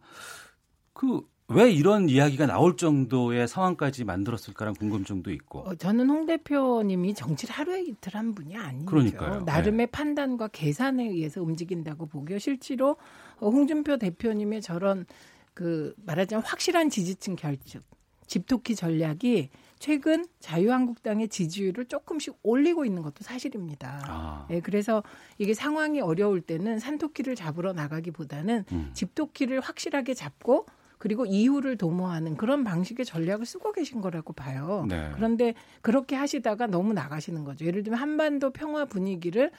그 왜 이런 이야기가 나올 정도의 상황까지 만들었을까라는 궁금증도 있고. 어, 저는 홍 대표님이 정치를 하루에 이틀 한 분이 아니죠. 그러니까요. 나름의 판단과 계산에 의해서 움직인다고 보고요. 실제로 어, 홍준표 대표님의 저런 그 말하자면 확실한 지지층 결집, 집토끼 전략이 최근 자유한국당의 지지율을 조금씩 올리고 있는 것도 사실입니다. 아. 예, 그래서 이게 상황이 어려울 때는 산토끼를 잡으러 나가기보다는 음. 집토끼를 확실하게 잡고 그리고 이후를 도모하는 그런 방식의 전략을 쓰고 계신 거라고 봐요. 네. 그런데 그렇게 하시다가 너무 나가시는 거죠. 예를 들면 한반도 평화 분위기를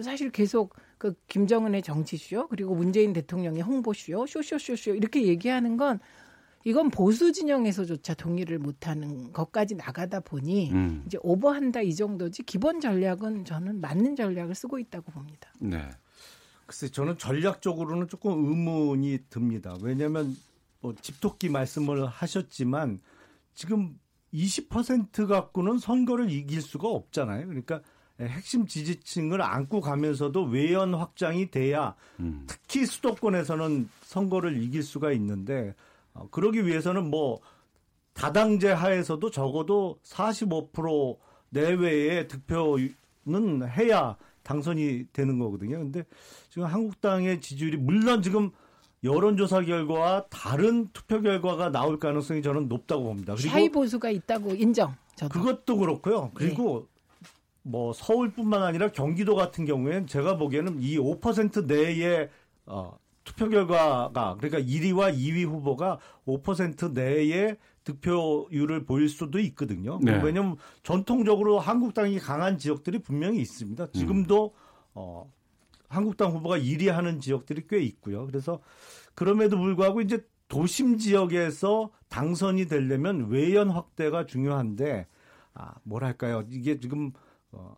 사실 계속 그 김정은의 정치쇼 그리고 문재인 대통령의 홍보쇼 쇼쇼쇼쇼 이렇게 얘기하는 건 이건 보수 진영에서조차 동의를 못하는 것까지 나가다 보니 음. 이제 오버한다 이 정도지 기본 전략은 저는 맞는 전략을 쓰고 있다고 봅니다. 네. 글쎄 저는 전략적으로는 조금 의문이 듭니다. 왜냐하면 뭐 집토끼 말씀을 하셨지만 지금 20% 갖고는 선거를 이길 수가 없잖아요. 그러니까 핵심 지지층을 안고 가면서도 외연 확장이 돼야 음. 특히 수도권에서는 선거를 이길 수가 있는데 어, 그러기 위해서는 뭐 다당제 하에서도 적어도 45% 내외의 득표는 해야 당선이 되는 거거든요. 근데 지금 한국당의 지지율이 물론 지금 여론조사 결과와 다른 투표 결과가 나올 가능성이 저는 높다고 봅니다. 그리고 샤이 보수가 있다고 인정. 저도. 그것도 그렇고요. 그리고 뭐 서울뿐만 아니라 경기도 같은 경우에는 제가 보기에는 이 5% 내의 어, 투표 결과가 그러니까 1위와 2위 후보가 5% 내의 득표율을 보일 수도 있거든요. 네. 왜냐하면 전통적으로 한국당이 강한 지역들이 분명히 있습니다. 지금도 어, 한국당 후보가 1위 하는 지역들이 꽤 있고요. 그래서 그럼에도 불구하고 이제 도심 지역에서 당선이 되려면 외연 확대가 중요한데 아, 뭐랄까요. 이게 지금 어,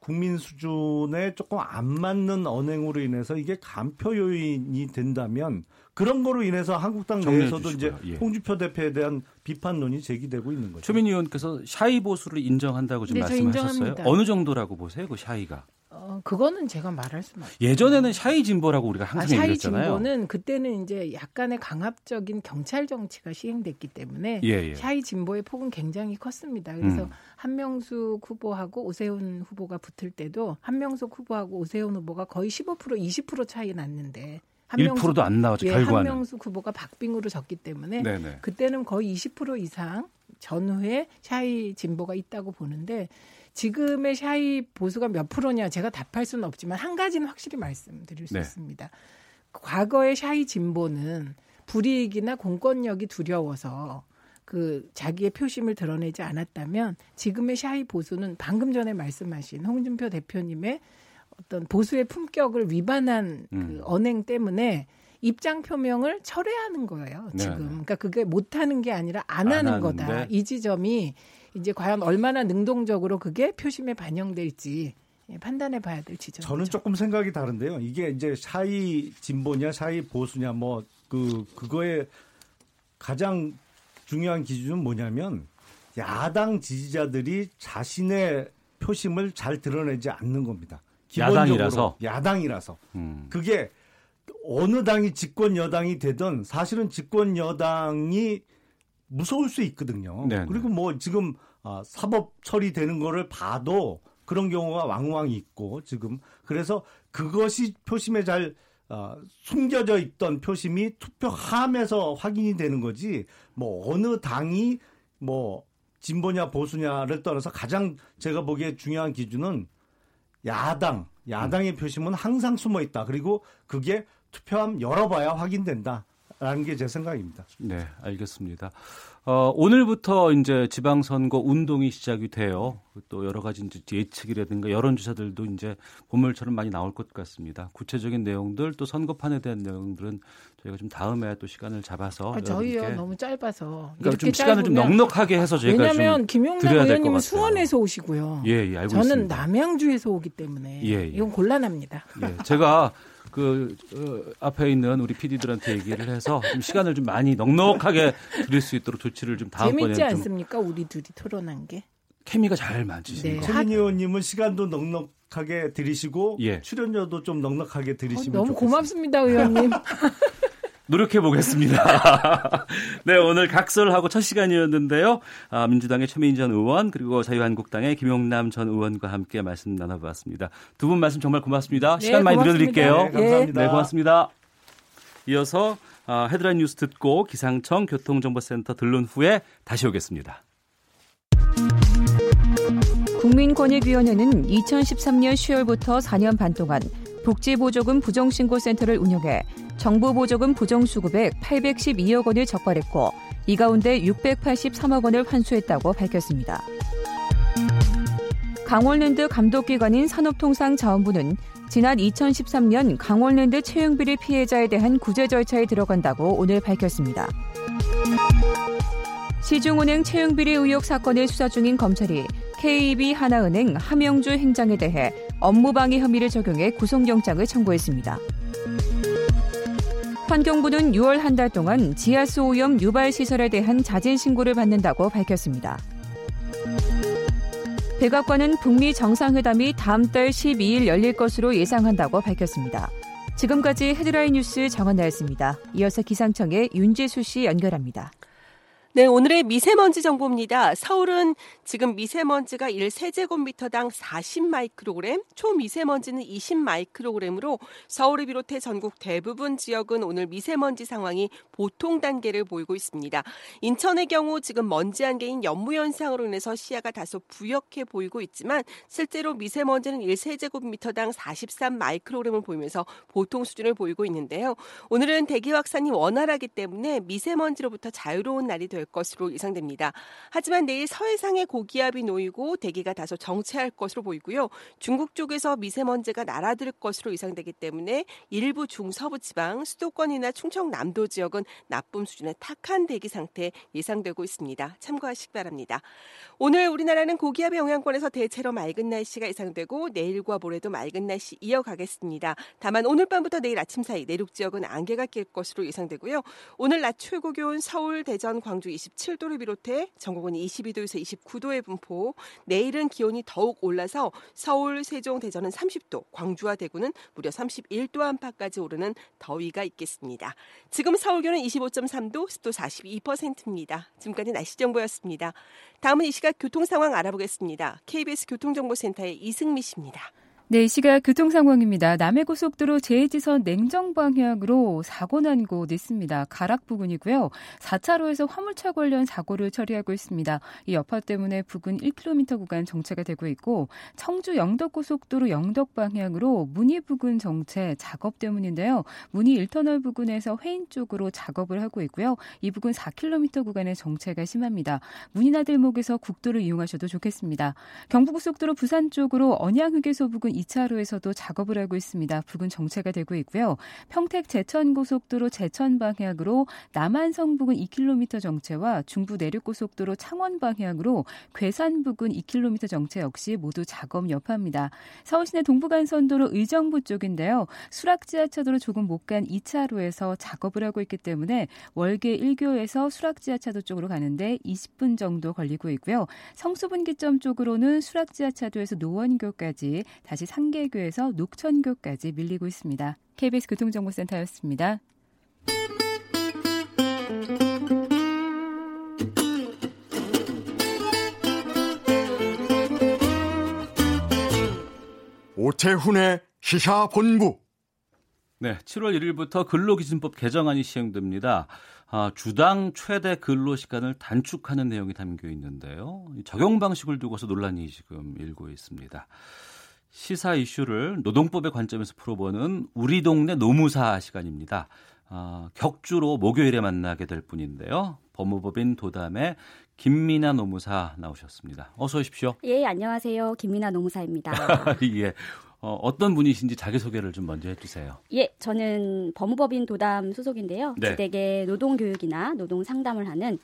국민 수준에 조금 안 맞는 언행으로 인해서 이게 간표 요인이 된다면 그런 거로 인해서 한국당 내에서도 이제. 예. 홍준표 대표에 대한 비판론이 제기되고 있는 거죠. 최민희 의원께서 샤이 보수를 인정한다고 지금 네, 저 말씀하셨어요. 인정합니다. 어느 정도라고 보세요, 그 shy가? 어, 그거는 제가 말할 수는 없어요. 예전에는 shy 진보라고 우리가 아, 항상 shy 얘기했잖아요. 진보는 그때는 이제 약간의 강압적인 경찰 정치가 시행됐기 때문에 예, 예. shy 진보의 폭은 굉장히 컸습니다. 그래서 음. 한명숙 후보하고 오세훈 후보가 붙을 때도 한명숙 후보하고 오세훈 후보가 거의 15% 20% 차이 났는데 1%도 안 나왔죠, 예, 결과는. 한명숙 후보가 박빙으로 졌기 때문에 네네. 그때는 거의 20% 이상 전후에 shy 진보가 있다고 보는데 지금의 shy 보수가 몇 프로냐 제가 답할 수는 없지만 한 가지는 확실히 말씀드릴 수 네. 있습니다. 과거의 shy 진보는 불이익이나 공권력이 두려워서 그 자기의 표심을 드러내지 않았다면 지금의 shy 보수는 방금 전에 말씀하신 홍준표 대표님의 어떤 보수의 품격을 위반한 그 음. 언행 때문에 입장 표명을 철회하는 거예요. 네, 지금. 네. 그러니까 그게 못하는 게 아니라 안, 안 하는 거다. 하는데. 이 지점이 이제 과연 얼마나 능동적으로 그게 표심에 반영될지 예, 판단해 봐야 될 지점이죠. 저는 조금 생각이 다른데요. 이게 이제 샤이 진보냐 샤이 보수냐 뭐 그 그거에 가장 중요한 기준은 뭐냐면 야당 지지자들이 자신의 표심을 잘 드러내지 않는 겁니다. 기본적으로 야당이라서? 야당이라서 음. 그게 어느 당이 집권 여당이 되든 사실은 집권 여당이 무서울 수 있거든요. 네네. 그리고 뭐 지금 아, 사법 처리되는 거를 봐도 그런 경우가 왕왕 있고 지금 그래서 그것이 표심에 잘 아, 숨겨져 있던 표심이 투표함에서 확인이 되는 거지 뭐 어느 당이 뭐 진보냐 보수냐를 떠나서 가장 제가 보기에 중요한 기준은 야당 야당의 표심은 항상 숨어 있다 그리고 그게 투표함 열어봐야 확인된다 라는 게 제 생각입니다. 네, 알겠습니다. 어, 오늘부터 이제 지방선거 운동이 시작이 돼요. 또 여러 가지 이제 예측이라든가 여론조사들도 이제 보물처럼 많이 나올 것 같습니다. 구체적인 내용들 또 선거판에 대한 내용들은 저희가 좀 다음에 또 시간을 잡아서 아, 저희요 너무 짧아서 그러니까 이렇게 좀 시간을 좀 짧으면- 넉넉하게 해서 저희가 왜냐하면 좀 김용남 의원님은. 수원에서 오시고요. 예, 예, 알고 저는 있습니다. 남양주에서 오기 때문에 예, 예. 이건 곤란합니다. 예, 제가 그 어, 앞에 있는 우리 PD들한테 얘기를 해서 좀 시간을 좀 많이 넉넉하게 드릴 수 있도록 조치를 좀 다음번에 재밌지 좀 않습니까? 우리 둘이 토론한 게. 케미가 잘 맞으시는 네. 것 최민희 의원님은 시간도 넉넉하게 들이시고 예. 출연료도 좀 넉넉하게 어, 들이시면 너무 좋겠습니다. 고맙습니다, 의원님. 노력해 보겠습니다. 네, 오늘 각설하고 첫 시간이었는데요. 아, 민주당의 최민희 전 의원 그리고 자유한국당의 김용남 전 의원과 함께 말씀 나눠봤습니다. 두 분 말씀 정말 고맙습니다. 네, 시간 많이 고맙습니다. 늘려드릴게요. 네, 감사합니다. 네, 고맙습니다. 이어서 아, 헤드라인 뉴스 듣고 기상청 교통정보센터 들른 후에 다시 오겠습니다. 국민권익위원회는 2013년 10월부터 4년 반 동안 복지보조금 부정신고센터를 운영해 정부 보조금 부정수급액 812억 원을 적발했고 이 가운데 683억 원을 환수했다고 밝혔습니다. 강원랜드 감독기관인 산업통상자원부는 지난 2013년 강원랜드 채용비리 피해자에 대한 구제 절차에 들어간다고 오늘 밝혔습니다. 시중은행 채용비리 의혹 사건을 수사 중인 검찰이 KB 하나은행 함영주 행장에 대해 업무방해 혐의를 적용해 구속영장을 청구했습니다. 환경부는 6월 한 달 동안 지하수 오염 유발 시설에 대한 자진 신고를 받는다고 밝혔습니다. 백악관은 북미 정상회담이 다음 달 12일 열릴 것으로 예상한다고 밝혔습니다. 지금까지 헤드라인 뉴스 정한나였습니다. 이어서 기상청의 윤재수 씨 연결합니다. 네, 오늘의 미세먼지 정보입니다. 서울은 지금 미세먼지가 1세제곱미터당 40마이크로그램, 초미세먼지는 20마이크로그램으로 서울을 비롯해 전국 대부분 지역은 오늘 미세먼지 상황이 보통 단계를 보이고 있습니다. 인천의 경우 지금 먼지 안개인 연무 현상으로 인해서 시야가 다소 부역해 보이고 있지만 실제로 미세먼지는 1세제곱미터당 43마이크로그램을 보이면서 보통 수준을 보이고 있는데요. 오늘은 대기 확산이 원활하기 때문에 미세먼지로부터 자유로운 날이 될 것으로 예상됩니다. 하지만 내일 서해상에 고기압이 놓이고 대기가 다소 정체할 것으로 보이고요. 중국 쪽에서 미세먼지가 날아들 것으로 예상되기 때문에 일부 중서부 지방, 수도권이나 충청 남도 지역은 나쁨 수준의 탁한 대기 상태 예상되고 있습니다. 참고하시기 바랍니다. 오늘 우리나라는 고기압의 영향권에서 대체로 맑은 날씨가 예상되고 내일과 모레도 맑은 날씨 이어가겠습니다. 다만 오늘 밤부터 내일 아침 사이 내륙 지역은 안개가 낄 것으로 예상되고요. 오늘 낮 최고 기온 서울, 대전, 광주 27도를 비롯해 전국은 22도에서 29도의 분포. 내일은 기온이 더욱 올라서 서울, 세종, 대전은 30도, 광주와 대구는 무려 31도 안팎까지 오르는 더위가 있겠습니다. 지금 서울 기온은 25.3도, 습도 42%입니다. 지금까지 날씨 정보였습니다. 다음은 이 시각 교통 상황 알아보겠습니다. KBS 교통정보센터의 이승미 씨입니다. 네, 이 시각 교통 상황입니다. 남해고속도로 제해지선 냉정 방향으로 사고 난 곳 있습니다. 가락 부근이고요. 4차로에서 화물차 관련 사고를 처리하고 있습니다. 이 여파 때문에 부근 1km 구간 정체가 되고 있고 청주 영덕고속도로 영덕 방향으로 문희 부근 정체 작업 때문인데요. 문희 1터널 부근에서 회인 쪽으로 작업을 하고 있고요. 이 부근 4km 구간의 정체가 심합니다. 문희나들목에서 국도를 이용하셔도 좋겠습니다. 경부고속도로 부산 쪽으로 언양 휴게소 부근 2차로에서도 작업을 하고 있습니다. 부근 정체가 되고 있고요. 평택 제천 고속도로 제천 방향으로 남한성 부근 2km 정체와 중부 내륙 고속도로 창원 방향으로 괴산 부근 2km 정체 역시 모두 작업 여파입니다. 서울시내 동부간선도로 의정부 쪽인데요. 수락 지하차도로 조금 못 간 2차로에서 작업을 하고 있기 때문에 월계 1교에서 수락 지하차도 쪽으로 가는데 20분 정도 걸리고 있고요. 성수분기점 쪽으로는 수락 지하차도에서 노원교까지 다시 상계교에서 녹천교까지 밀리고 있습니다. KBS 교통정보센터였습니다. 오태훈의 시사본부. 네, 7월 1일부터 근로기준법 개정안이 시행됩니다. 아, 주당 최대 근로 시간을 단축하는 내용이 담겨 있는데요. 적용 방식을 두고서 논란이 지금 일고 있습니다. 시사 이슈를 노동법의 관점에서 풀어보는 우리 동네 노무사 시간입니다. 아, 격주로 목요일에 만나게 될 분인데요. 법무법인 도담의 김미나 노무사 나오셨습니다. 어서 오십시오. 예, 안녕하세요. 김미나 노무사입니다. 예. 어, 어떤 분이신지 자기소개를 좀 먼저 해주세요. 예, 저는 법무법인 도담 소속인데요. 네. 지대계 노동교육이나 노동 상담을 하는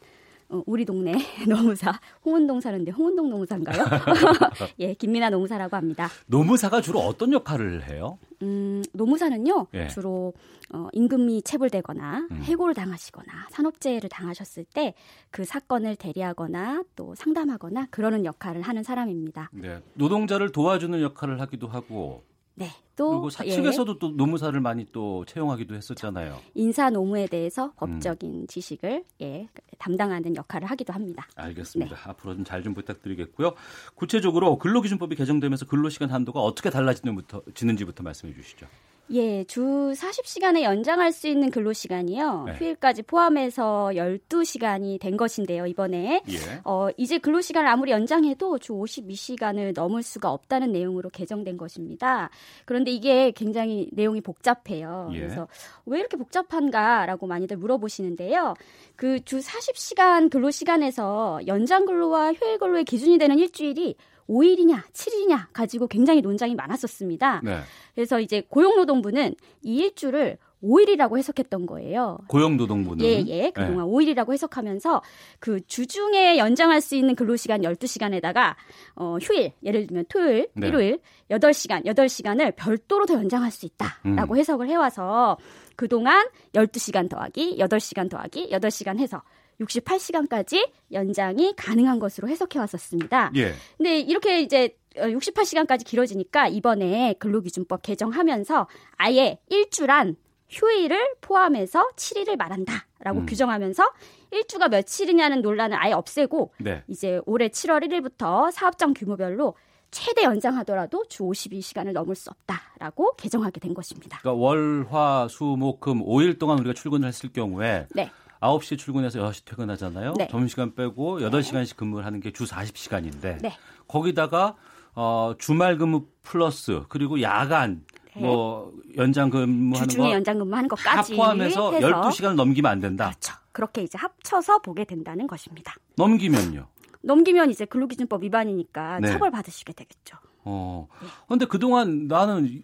어, 우리 동네 노무사 홍은동 사는데 홍은동 노무사인가요? 예, 김미나 노무사라고 합니다. 노무사가 주로 어떤 역할을 해요? 음, 노무사는요 예. 주로 어, 임금이 체불되거나 음. 해고를 당하시거나 산업재해를 당하셨을 때 그 사건을 대리하거나 또 상담하거나 그러는 역할을 하는 사람입니다. 네. 노동자를 도와주는 역할을 하기도 하고 네, 또 그리고 사측에서도 또 노무사를 많이 또 채용하기도 했었잖아요. 인사 노무에 음. 대해서 법적인 지식을 예, 담당하는 역할을 하기도 합니다. 알겠습니다. 네. 앞으로 좀잘좀 부탁드리겠고요. 구체적으로 근로기준법이 개정되면서 근로시간 한도가 어떻게 달라지는지부터 말씀해 주시죠. 예, 주 40시간에 연장할 수 있는 근로 시간이요. 네. 휴일까지 포함해서 12시간이 된 것인데요, 이번에. 예. 어, 이제 근로 시간을 아무리 연장해도 주 52시간을 넘을 수가 없다는 내용으로 개정된 것입니다. 그런데 이게 굉장히 내용이 복잡해요. 예. 그래서 왜 이렇게 복잡한가라고 많이들 물어보시는데요. 그 주 40시간 근로 시간에서 연장 근로와 휴일 근로의 기준이 되는 일주일이 5일이냐, 7일이냐 가지고 굉장히 논쟁이 많았었습니다. 네. 그래서 이제 고용노동부는 이 일주를 5일이라고 해석했던 거예요. 고용노동부는 예, 예. 그동안 5일이라고 해석하면서 그 주중에 연장할 수 있는 근로시간 12시간에다가 어, 휴일, 예를 들면 토요일, 네. 일요일 8시간, 8시간을 별도로 더 연장할 수 있다라고 음. 해석을 해 와서 그동안 12시간 더하기 8시간 더하기 8시간 해서 68시간까지 연장이 가능한 것으로 해석해 왔었습니다. 예. 근데 이렇게 이제 68시간까지 길어지니까 이번에 근로기준법 개정하면서 아예 일주란 휴일을 포함해서 7일을 말한다라고 음. 규정하면서 일주가 며칠이냐는 논란을 아예 없애고 네. 이제 올해 7월 1일부터 사업장 규모별로 최대 연장하더라도 주 52시간을 넘을 수 없다라고 개정하게 된 것입니다. 그러니까 월, 화, 수, 목, 금 5일 동안 우리가 출근을 했을 경우에 네. 9시에 출근해서 6시 퇴근하잖아요. 네. 점심시간 빼고 8시간씩 근무를 하는 게주 40시간인데 네. 거기다가 어, 주말 근무 플러스 그리고 야간 네. 뭐 연장 근무하는 주중에 거 연장 근무하는 다 것까지 포함해서 해서 12시간을 넘기면 안 된다. 그렇죠. 그렇게 이제 합쳐서 보게 된다는 것입니다. 넘기면요. 넘기면 이제 근로기준법 위반이니까 네. 처벌 받으시게 되겠죠. 어. 근데 그동안 나는 이-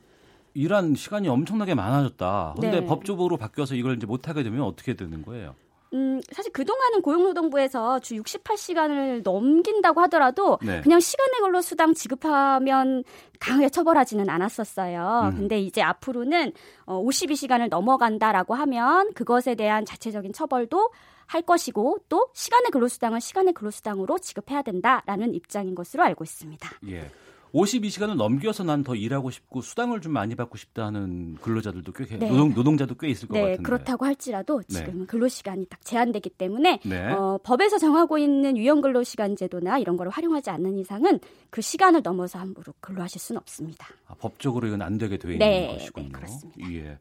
일한 시간이 엄청나게 많아졌다. 근데 네. 법적으로 바뀌어서 이걸 이제 못 하게 되면 어떻게 되는 거예요? 음, 사실 그동안은 고용노동부에서 주 68시간을 넘긴다고 하더라도 네. 그냥 시간의 근로 수당 지급하면 강하게 처벌하지는 않았었어요. 음. 근데 이제 앞으로는 어, 52시간을 넘어간다라고 하면 그것에 대한 자체적인 처벌도 할 것이고 또 시간의 근로수당은 시간의 근로수당으로 지급해야 된다라는 입장인 것으로 알고 있습니다. 예. 52시간을 넘겨서 난 더 일하고 싶고 수당을 좀 많이 받고 싶다 하는 근로자들도 꽤 네. 노동, 노동자도 꽤 있을 것 네, 같은데. 그렇다고 할지라도 네. 지금 근로시간이 딱 제한되기 때문에 네. 어, 법에서 정하고 있는 유연근로시간 제도나 이런 걸 활용하지 않는 이상은 그 시간을 넘어서 함부로 근로하실 수는 없습니다. 아, 법적으로 이건 안 되게 돼 있는 네, 것이군요. 네, 그렇습니다. 예.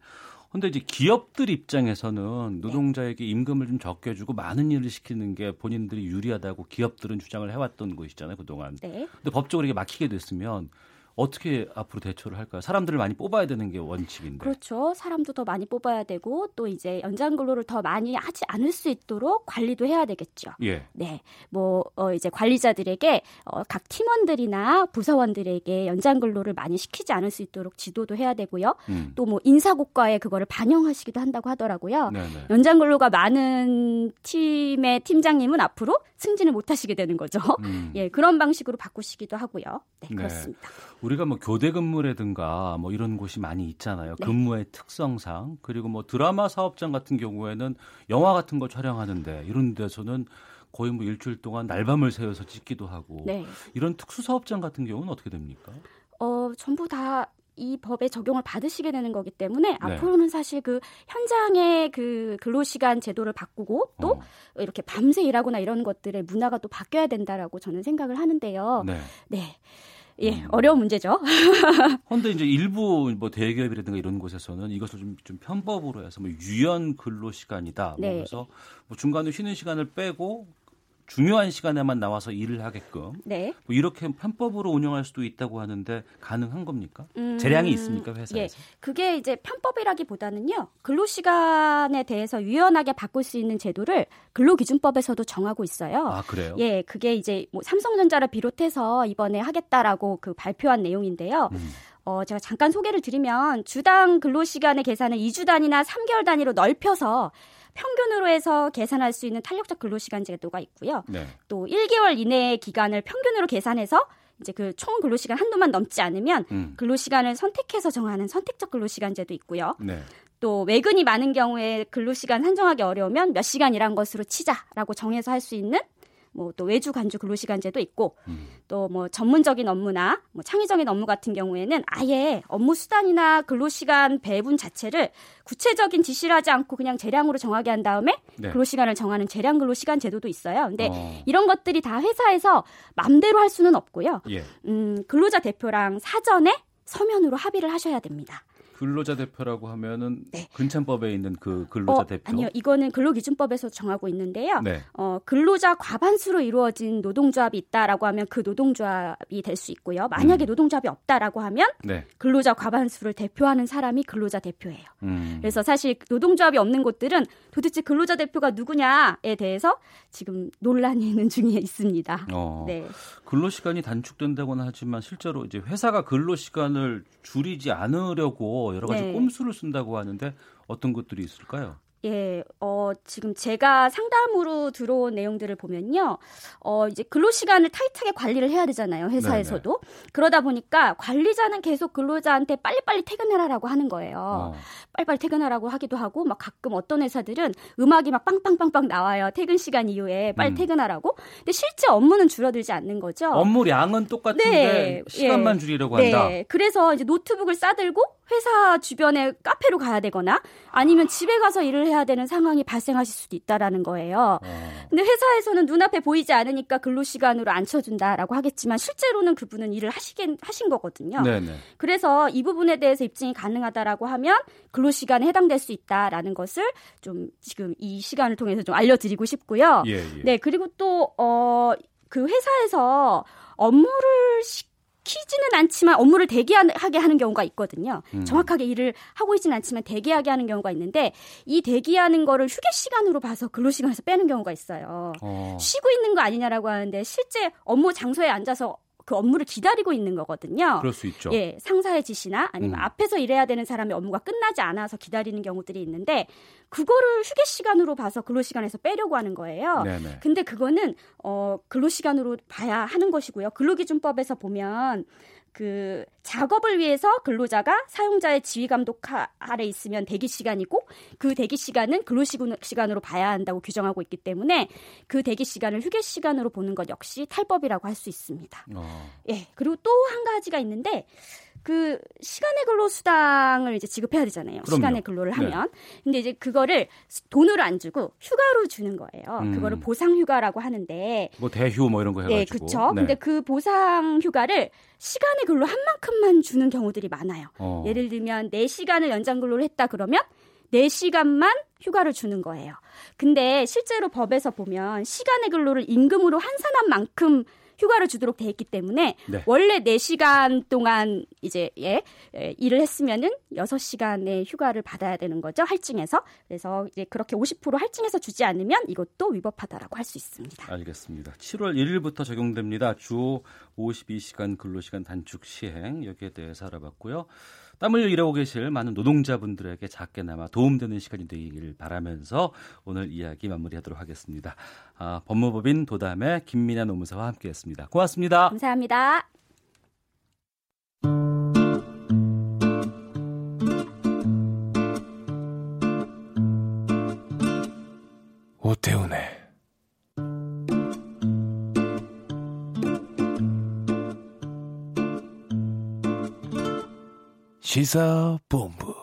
근데 이제 기업들 입장에서는 노동자에게 임금을 좀 적게 주고 많은 일을 시키는 게 본인들이 유리하다고 기업들은 주장을 해왔던 것이잖아요 그동안. 네. 근데 법적으로 이게 막히게 됐으면 어떻게 앞으로 대처를 할까요? 사람들을 많이 뽑아야 되는 게 원칙인데. 그렇죠. 사람도 더 많이 뽑아야 되고 또 이제 연장 근로를 더 많이 하지 않을 수 있도록 관리도 해야 되겠죠. 예. 네, 뭐 어, 이제 관리자들에게 어, 각 팀원들이나 부서원들에게 연장 근로를 많이 시키지 않을 수 있도록 지도도 해야 되고요. 음. 또뭐 인사고과에 그거를 반영하시기도 한다고 하더라고요. 네네. 연장 근로가 많은 팀의 팀장님은 앞으로 승진을 못 하시게 되는 거죠. 음. 예, 그런 방식으로 바꾸시기도 하고요. 네, 그렇습니다. 우리가 뭐 교대 근무라든가 뭐 이런 곳이 많이 있잖아요. 네. 근무의 특성상 그리고 뭐 드라마 사업장 같은 경우에는 영화 같은 거 촬영하는데 이런 데서는 거의 뭐 일주일 동안 날밤을 새워서 찍기도 하고 네. 이런 특수 사업장 같은 경우는 어떻게 됩니까? 어, 전부 다 이 법의 적용을 받으시게 되는 거기 때문에 네. 앞으로는 사실 그 현장의 그 근로시간 제도를 바꾸고 또 어. 이렇게 밤새 일하거나 이런 것들의 문화가 또 바뀌어야 된다라고 저는 생각을 하는데요. 네. 네. 예, 어려운 문제죠. 그런데 이제 일부 뭐 대기업이라든가 이런 곳에서는 이것을 좀, 좀 편법으로 해서 뭐 유연 근로 시간이다. 네. 그래서 뭐 중간에 쉬는 시간을 빼고 중요한 시간에만 나와서 일을 하게끔 네. 뭐 이렇게 편법으로 운영할 수도 있다고 하는데 가능한 겁니까? 음, 재량이 있습니까 회사에서? 예, 그게 이제 편법이라기보다는요 근로 시간에 대해서 유연하게 바꿀 수 있는 제도를 근로기준법에서도 정하고 있어요. 아 그래요? 예, 그게 이제 뭐 삼성전자를 비롯해서 이번에 하겠다라고 그 발표한 내용인데요. 음. 어, 제가 잠깐 소개를 드리면 주당 근로시간의 계산을 2주 단위나 3개월 단위로 넓혀서 평균으로 해서 계산할 수 있는 탄력적 근로시간 제도가 있고요. 네. 또 1개월 이내의 기간을 평균으로 계산해서 이제 그 총 근로시간 한도만 넘지 않으면 음. 근로시간을 선택해서 정하는 선택적 근로시간 제도 있고요. 네. 또 외근이 많은 경우에 근로시간 산정하기 어려우면 몇 시간 일한 것으로 치자라고 정해서 할 수 있는 뭐 또 외주 간주 근로시간제도 있고 또뭐 전문적인 업무나 뭐 창의적인 업무 같은 경우에는 아예 업무 수단이나 근로시간 배분 자체를 구체적인 지시를 하지 않고 그냥 재량으로 정하게 한 다음에 네. 근로시간을 정하는 재량 근로시간 제도도 있어요. 근데 어. 이런 것들이 다 회사에서 맘대로 할 수는 없고요. 예. 음, 근로자 대표랑 사전에 서면으로 합의를 하셔야 됩니다. 근로자 대표라고 하면은 근창법에 있는 그 근로자 어, 대표. 아니요, 이거는 근로기준법에서 정하고 있는데요. 네. 어, 근로자 과반수로 이루어진 노동조합이 있다라고 하면 그 노동조합이 될 수 있고요. 만약에 음. 노동조합이 없다라고 하면 네. 근로자 과반수를 대표하는 사람이 근로자 대표예요. 음. 그래서 사실 노동조합이 없는 곳들은 도대체 근로자 대표가 누구냐에 대해서 지금 논란이 있는 중에 있습니다. 어. 네. 근로 시간이 단축된다고는 하지만 실제로 이제 회사가 근로 시간을 줄이지 않으려고 여러 가지 네. 꼼수를 쓴다고 하는데 어떤 것들이 있을까요? 예, 어, 지금 제가 상담으로 들어온 내용들을 보면요. 어, 이제 근로 시간을 타이트하게 관리를 해야 되잖아요. 회사에서도. 네네. 그러다 보니까 관리자는 계속 근로자한테 빨리빨리 퇴근하라고 하는 거예요. 어. 빨리빨리 퇴근하라고 하기도 하고 막 가끔 어떤 회사들은 음악이 막 빵빵빵빵 나와요. 퇴근 시간 이후에 빨리 음. 퇴근하라고. 근데 실제 업무는 줄어들지 않는 거죠. 업무량은 똑같은데 네. 시간만 예. 줄이려고 한다. 네. 그래서 이제 노트북을 싸들고 회사 주변에 카페로 가야 되거나 아니면 집에 가서 일을 해야 되는 상황이 발생하실 수도 있다라는 거예요. 어. 근데 회사에서는 눈앞에 보이지 않으니까 근로 시간으로 안 쳐준다라고 하겠지만 실제로는 그분은 일을 하시긴 하신 거거든요. 네네. 그래서 이 부분에 대해서 입증이 가능하다라고 하면 근로 시간에 해당될 수 있다라는 것을 좀 지금 이 시간을 통해서 좀 알려드리고 싶고요. 예, 예. 네 그리고 또 어 그 회사에서 업무를 시 시키지는 않지만 업무를 대기하게 하는 경우가 있거든요. 음. 정확하게 일을 하고 있지는 않지만 대기하게 하는 경우가 있는데 이 대기하는 거를 휴게 시간으로 봐서 근로 시간에서 빼는 경우가 있어요. 어. 쉬고 있는 거 아니냐라고 하는데 실제 업무 장소에 앉아서 그 업무를 기다리고 있는 거거든요. 그럴 수 있죠. 예, 상사의 지시나 아니면 음. 앞에서 일해야 되는 사람의 업무가 끝나지 않아서 기다리는 경우들이 있는데 그거를 휴게 시간으로 봐서 근로 시간에서 빼려고 하는 거예요. 네네. 근데 그거는 어 근로 시간으로 봐야 하는 것이고요. 근로기준법에서 보면 그 작업을 위해서 근로자가 사용자의 지휘 감독 아래 있으면 대기 시간이고 그 대기 시간은 근로 시간으로 봐야 한다고 규정하고 있기 때문에 그 대기 시간을 휴게 시간으로 보는 것 역시 탈법이라고 할 수 있습니다. 어. 예. 그리고 또 한 가지가 있는데 그 시간의 근로 수당을 이제 지급해야 되잖아요. 그럼요. 시간의 근로를 네. 하면. 네. 근데 이제 그거를 돈으로 안 주고 휴가로 주는 거예요. 음. 그거를 보상 휴가라고 하는데 뭐 대휴 뭐 이런 거 네, 해가지고. 네, 그렇죠. 네. 근데 그 보상 휴가를 시간의 근로 한 만큼만 주는 경우들이 많아요. 어. 예를 들면 4시간을 연장 근로를 했다 그러면 4시간만 휴가를 주는 거예요. 근데 실제로 법에서 보면 시간의 근로를 임금으로 환산한 만큼 휴가를 주도록 돼 있기 때문에 네. 원래 4시간 동안 이제 예, 예 일을 했으면은 6시간의 휴가를 받아야 되는 거죠. 할증해서. 그래서 이제 그렇게 50% 할증해서 주지 않으면 이것도 위법하다라고 할 수 있습니다. 알겠습니다. 7월 1일부터 적용됩니다. 주 52시간 근로시간 단축 시행 여기에 대해서 알아봤고요. 땀을 일하고 계실 많은 노동자분들에게 작게나마 도움되는 시간이 되기를 바라면서 오늘 이야기 마무리하도록 하겠습니다. 아, 법무법인 도담의 김민아 노무사와 함께했습니다. 고맙습니다. 감사합니다. 오태훈의 시사본부.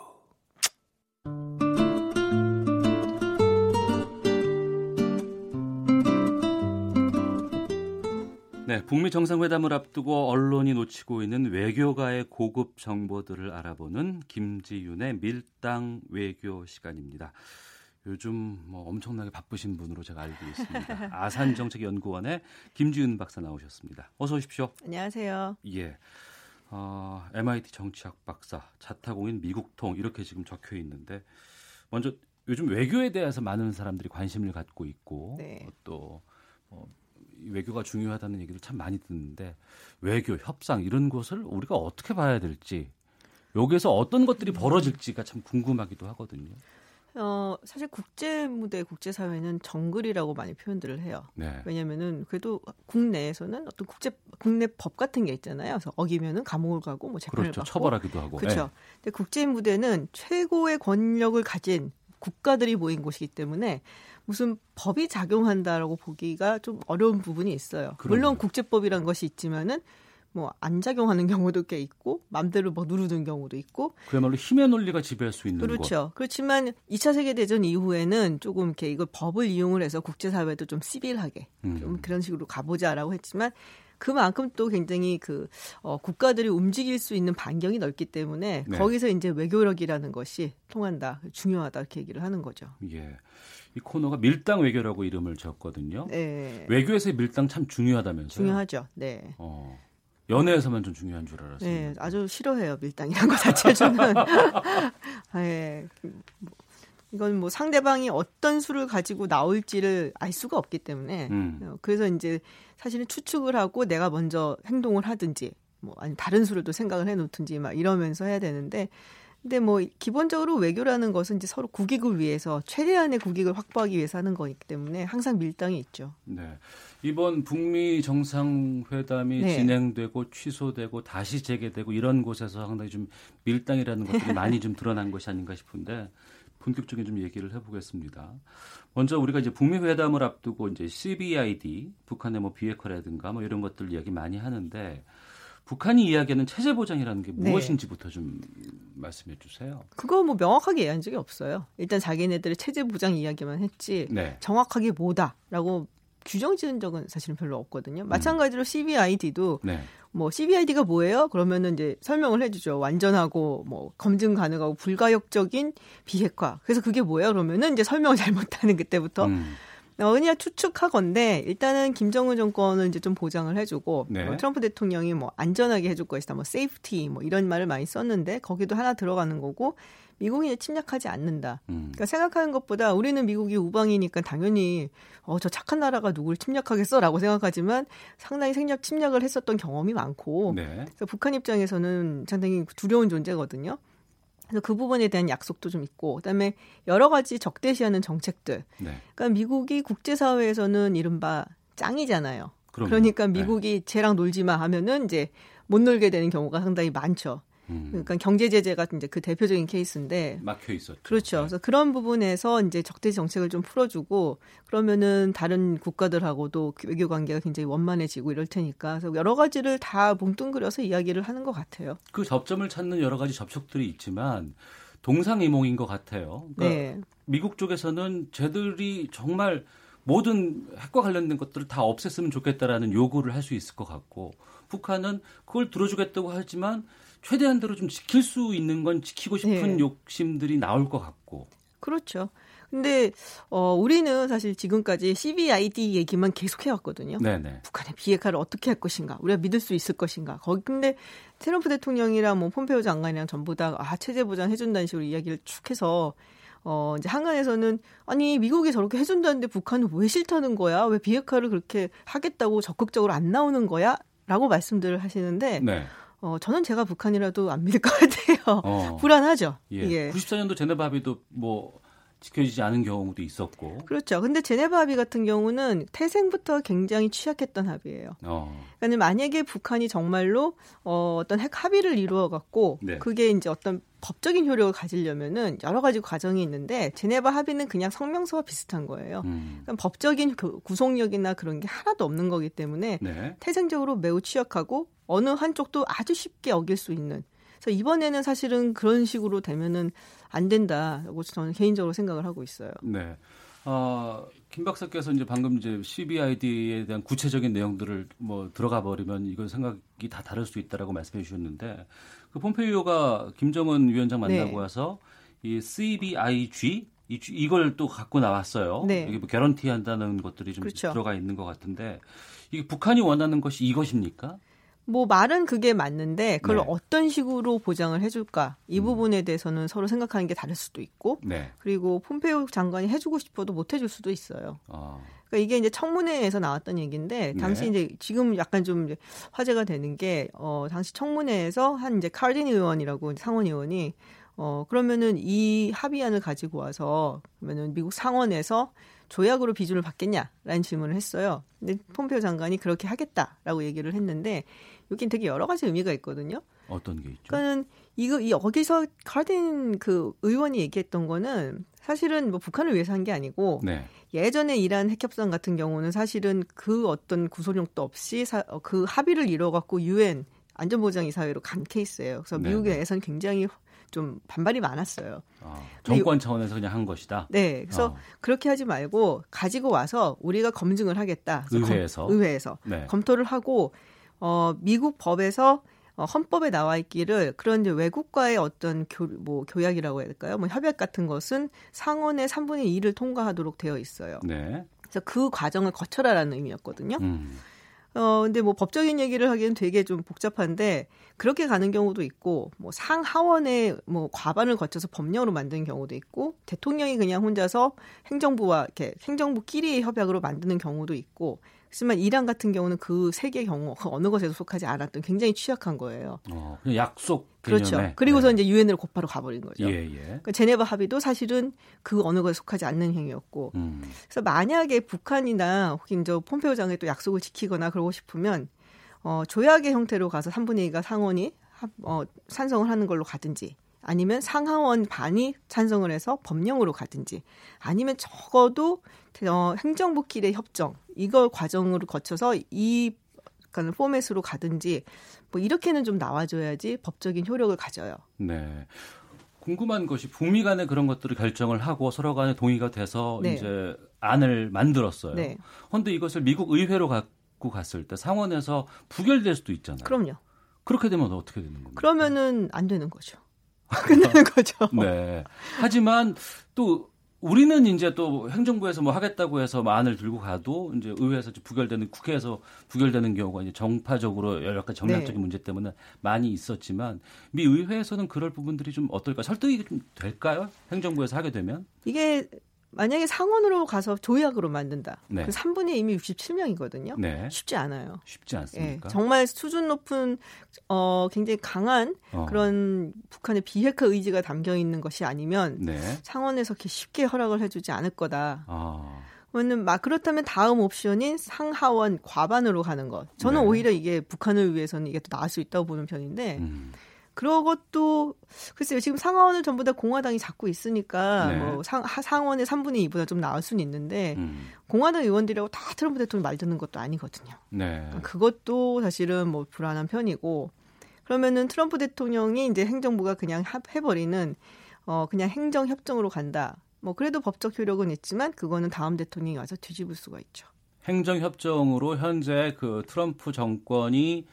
네, 북미 정상회담을 앞두고 언론이 놓치고 있는 외교가의 고급 정보들을 알아보는 김지윤의 밀당 외교 시간입니다. 요즘 뭐 엄청나게 바쁘신 분으로 제가 알고 있습니다. 아산정책연구원의 김지윤 박사 나오셨습니다. 어서 오십시오. 안녕하세요. 예. 어, MIT 정치학 박사, 자타공인 미국통 이렇게 지금 적혀 있는데 먼저 요즘 외교에 대해서 많은 사람들이 관심을 갖고 있고 네. 또 어, 외교가 중요하다는 얘기를 참 많이 듣는데 외교 협상 이런 것을 우리가 어떻게 봐야 될지 여기에서 어떤 것들이 벌어질지가 참 궁금하기도 하거든요. 어, 사실 국제 무대, 국제 사회는 정글이라고 많이 표현들을 해요. 네. 왜냐면은 그래도 국내에서는 어떤 국제 국내 법 같은 게 있잖아요. 그래서 어기면은 감옥을 가고 뭐 재판을 그렇죠. 받고 처벌하기도 하고. 그렇죠. 네. 근데 국제 무대는 최고의 권력을 가진 국가들이 모인 곳이기 때문에 무슨 법이 작용한다라고 보기가 좀 어려운 부분이 있어요. 그럼요. 물론 국제법이란 것이 있지만은 뭐 안 작용하는 경우도 꽤 있고 맘대로 뭐 누르는 경우도 있고 그야말로 힘의 논리가 지배할 수 있는 그렇죠. 것. 그렇지만 2차 세계 대전 이후에는 조금 이렇게 이걸 법을 이용을 해서 국제 사회도 좀 시빌하게 음. 좀 그런 식으로 가보자라고 했지만 그만큼 또 굉장히 그 어, 국가들이 움직일 수 있는 반경이 넓기 때문에 네. 거기서 이제 외교력이라는 것이 통한다, 중요하다 이렇게 얘기를 하는 거죠. 예. 이 코너가 밀당 외교라고 이름을 지었거든요. 네. 외교에서의 밀당 참 중요하다면서요? 중요하죠. 네. 어. 연애에서만 좀 중요한 줄 알았어요. 네, 아주 싫어해요 밀당이란 거 자체 저는. 네, 이건 뭐 상대방이 어떤 수를 가지고 나올지를 알 수가 없기 때문에 음. 어, 그래서 이제 사실은 추측을 하고 내가 먼저 행동을 하든지 뭐 아니 다른 수를 또 생각을 해놓든지 막 이러면서 해야 되는데 근데 뭐 기본적으로 외교라는 것은 이제 서로 국익을 위해서 최대한의 국익을 확보하기 위해서 하는 거기 때문에 항상 밀당이 있죠. 네. 이번 북미 정상회담이 네. 진행되고 취소되고 다시 재개되고 이런 곳에서 상당히 좀 밀당이라는 것들이 많이 좀 드러난 것이 아닌가 싶은데 본격적인 좀 얘기를 해보겠습니다. 먼저 우리가 이제 북미 회담을 앞두고 이제 CBID 북한의 뭐 비핵화라든가 뭐 이런 것들 이야기 많이 하는데 북한이 이야기하는 체제 보장이라는 게 네. 무엇인지부터 좀 말씀해 주세요. 그거 뭐 명확하게 얘기한 적이 없어요. 일단 자기네들의 체제 보장 이야기만 했지 네. 정확하게 뭐다라고 규정 지은 적은 사실은 별로 없거든요. 마찬가지로 CVID도 네. 뭐 CVID가 뭐예요? 그러면은 이제 설명을 해주죠. 완전하고 뭐 검증 가능하고 불가역적인 비핵화. 그래서 그게 뭐예요? 그러면은 이제 설명을 잘못하는 그때부터 음. 어, 그냥 추측하건데 일단은 김정은 정권을 이제 좀 보장을 해주고 네. 뭐 트럼프 대통령이 뭐 안전하게 해줄 것이다, 뭐 safety 뭐 이런 말을 많이 썼는데 거기도 하나 들어가는 거고 미국이 침략하지 않는다. 음. 그러니까 생각하는 것보다 우리는 미국이 우방이니까 당연히 어 저 착한 나라가 누굴 침략하겠어라고 생각하지만 상당히 생략 침략을 했었던 경험이 많고 네. 그래서 북한 입장에서는 상당히 두려운 존재거든요. 그래서 그 부분에 대한 약속도 좀 있고 그다음에 여러 가지 적대시하는 정책들. 네. 그러니까 미국이 국제사회에서는 이른바 짱이잖아요. 그럼요. 그러니까 네. 미국이 쟤랑 놀지 마 하면은 이제 못 놀게 되는 경우가 상당히 많죠. 음. 그러니까 경제 제재가 이제 그 대표적인 케이스인데 막혀 있었죠. 그렇죠. 그래서 그런 부분에서 이제 적대 정책을 좀 풀어주고 그러면은 다른 국가들하고도 외교 관계가 굉장히 원만해지고 이럴 테니까 그래서 여러 가지를 다 뭉뚱그려서 이야기를 하는 것 같아요. 그 접점을 찾는 여러 가지 접촉들이 있지만 동상이몽인 것 같아요. 그러니까 네. 미국 쪽에서는 쟤들이 정말 모든 핵과 관련된 것들을 다 없앴으면 좋겠다라는 요구를 할 수 있을 것 같고 북한은 그걸 들어주겠다고 하지만 최대한대로 좀 지킬 수 있는 건 지키고 싶은 네. 욕심들이 나올 것 같고 그렇죠. 근데 어 우리는 사실 지금까지 CBID 얘기만 계속 해왔거든요. 네네. 북한의 비핵화를 어떻게 할 것인가, 우리가 믿을 수 있을 것인가. 거기 근데 트럼프 대통령이랑 뭐 폼페오 장관이랑 전부 다 아, 체제 보장 해준다는 식으로 이야기를 쭉 해서 어 이제 한간에서는 아니 미국이 저렇게 해준다는데 북한은 왜 싫다는 거야? 왜 비핵화를 그렇게 하겠다고 적극적으로 안 나오는 거야?라고 말씀들을 하시는데 네. 어 저는 제가 북한이라도 안 믿을 것 같아요. 어. 불안하죠. 예. 이게. 94년도 제네바 합의도 뭐 지켜지지 않은 경우도 있었고. 그렇죠. 근데 제네바 합의 같은 경우는 태생부터 굉장히 취약했던 합의예요. 어. 그러니까 만약에 북한이 정말로 어, 어떤 핵 합의를 이루어 갖고 네. 그게 이제 어떤 법적인 효력을 가지려면은 여러 가지 과정이 있는데 제네바 합의는 그냥 성명서와 비슷한 거예요. 음. 그러니까 법적인 구- 구속력이나 그런 게 하나도 없는 거기 때문에 네. 태생적으로 매우 취약하고 어느 한쪽도 아주 쉽게 어길 수 있는. 그래서 이번에는 사실은 그런 식으로 되면은 안 된다고 저는 개인적으로 생각을 하고 있어요. 네. 어, 김 박사께서 이제 방금 이제 CBID에 대한 구체적인 내용들을 뭐 들어가 버리면 이건 생각이 다 다를 수 있다라고 말씀해 주셨는데 그 폼페이오가 김정은 위원장 만나고 네. 와서 이 CBIG 이, 이걸 또 갖고 나왔어요. 네. 이게 뭐 개런티 한다는 것들이 좀 그렇죠. 들어가 있는 것 같은데 이게 북한이 원하는 것이 이것입니까? 뭐 말은 그게 맞는데 그걸 네. 어떤 식으로 보장을 해줄까 이 음. 부분에 대해서는 서로 생각하는 게 다를 수도 있고 네. 그리고 폼페이오 장관이 해주고 싶어도 못 해줄 수도 있어요. 어. 그러니까 이게 이제 청문회에서 나왔던 얘기인데 당시 네. 이제 지금 약간 좀 화제가 되는 게 어, 당시 청문회에서 한 이제 카르딘 의원이라고 상원 의원이 어 그러면은 이 합의안을 가지고 와서 그러면은 미국 상원에서 조약으로 비준을 받겠냐라는 질문을 했어요. 근데 폼페이오 장관이 그렇게 하겠다라고 얘기를 했는데 여긴 되게 여러 가지 의미가 있거든요. 어떤 게 있죠? 그러니까는 이거 이 여기서 카르딘 그 의원이 얘기했던 거는 사실은 뭐 북한을 위해서 한 게 아니고 네. 예전에 이란 핵협상 같은 경우는 사실은 그 어떤 구속력도 없이 사, 어, 그 합의를 이뤄 갖고 유엔 안전보장이사회로 간 케이스예요. 그래서 네, 미국에 네. 굉장히 좀 반발이 많았어요. 아, 정권 차원에서 그냥 한 것이다. 네, 그래서 어. 그렇게 하지 말고 가지고 와서 우리가 검증을 하겠다. 의회에서. 검, 의회에서 네. 검토를 하고 어, 미국 법에서 어, 헌법에 나와 있기를 그런 이제 외국과의 어떤 교, 뭐 교약이라고 해야 될까요? 뭐 협약 같은 것은 상원의 3분의 2를 통과하도록 되어 있어요. 네. 그래서 그 과정을 거쳐라라는 의미였거든요. 음. 어, 근데 뭐 법적인 얘기를 하기엔 되게 좀 복잡한데 그렇게 가는 경우도 있고 뭐 상하원의 뭐 과반을 거쳐서 법령으로 만드는 경우도 있고 대통령이 그냥 혼자서 행정부와 이렇게 행정부끼리 협약으로 만드는 경우도 있고 하지만 이란 같은 경우는 그 세 개 경우 그 어느 것에도 속하지 않았던 굉장히 취약한 거예요. 어, 약속 그렇죠. 개념에. 그리고서 네. 이제 유엔으로 곧바로 가버린 거죠. 예, 예. 그러니까 제네바 합의도 사실은 그 어느 것에 속하지 않는 행위였고. 음. 그래서 만약에 북한이나 혹은 저 폼페오 장이 또 약속을 지키거나 그러고 싶으면 어, 조약의 형태로 가서 3분의 2가 상원이 합- 어, 찬성을 하는 걸로 가든지 아니면 상하원 반이 찬성을 해서 법령으로 가든지 아니면 적어도 어, 행정부끼리 협정 이걸 과정으로 거쳐서 이 그러니까 포맷으로 가든지 뭐 이렇게는 좀 나와줘야지 법적인 효력을 가져요. 네. 궁금한 것이 북미 간에 그런 것들을 결정을 하고 서로 간에 동의가 돼서 네. 이제 안을 만들었어요. 네. 그런데 이것을 미국 의회로 갖고 갔을 때 상원에서 부결될 수도 있잖아요. 그럼요. 그렇게 되면 어떻게 되는 겁니까? 그러면은 안 되는 거죠. 끝나는 거죠. 네. 하지만 또 우리는 이제 또 행정부에서 뭐 하겠다고 해서 뭐 안을 들고 가도 이제 의회에서 부결되는 국회에서 부결되는 경우가 이제 정파적으로 여러 가지 정략적인 네. 문제 때문에 많이 있었지만 미 의회에서는 그럴 부분들이 좀 어떨까 설득이 좀 될까요? 행정부에서 하게 되면 이게 만약에 상원으로 가서 조약으로 만든다. 네. 그 3분의 이미 67명이거든요. 네. 쉽지 않아요. 쉽지 예, 않습니까? 정말 수준 높은 어 굉장히 강한 어. 그런 북한의 비핵화 의지가 담겨 있는 것이 아니면 네. 상원에서 이렇게 쉽게 허락을 해주지 않을 거다. 아. 그러면 막 그렇다면 다음 옵션인 상하원 과반으로 가는 것. 저는 네. 오히려 이게 북한을 위해서는 이게 더 나을 수 있다고 보는 편인데 음. 그러것도 글쎄요 지금 상하원을 전부 다 공화당이 잡고 있으니까 네. 뭐 상, 하- 상원의 3분의 2보다 좀 나을 수는 있는데 음. 공화당 의원들이라고 다 트럼프 대통령 말 듣는 것도 아니거든요. 네. 그것도 사실은 뭐 불안한 편이고 그러면은 트럼프 대통령이 이제 행정부가 그냥 하- 해버리는 어 그냥 행정 협정으로 간다. 뭐 그래도 법적 효력은 있지만 그거는 다음 대통령이 와서 뒤집을 수가 있죠. 행정 협정으로 현재 그 트럼프 정권이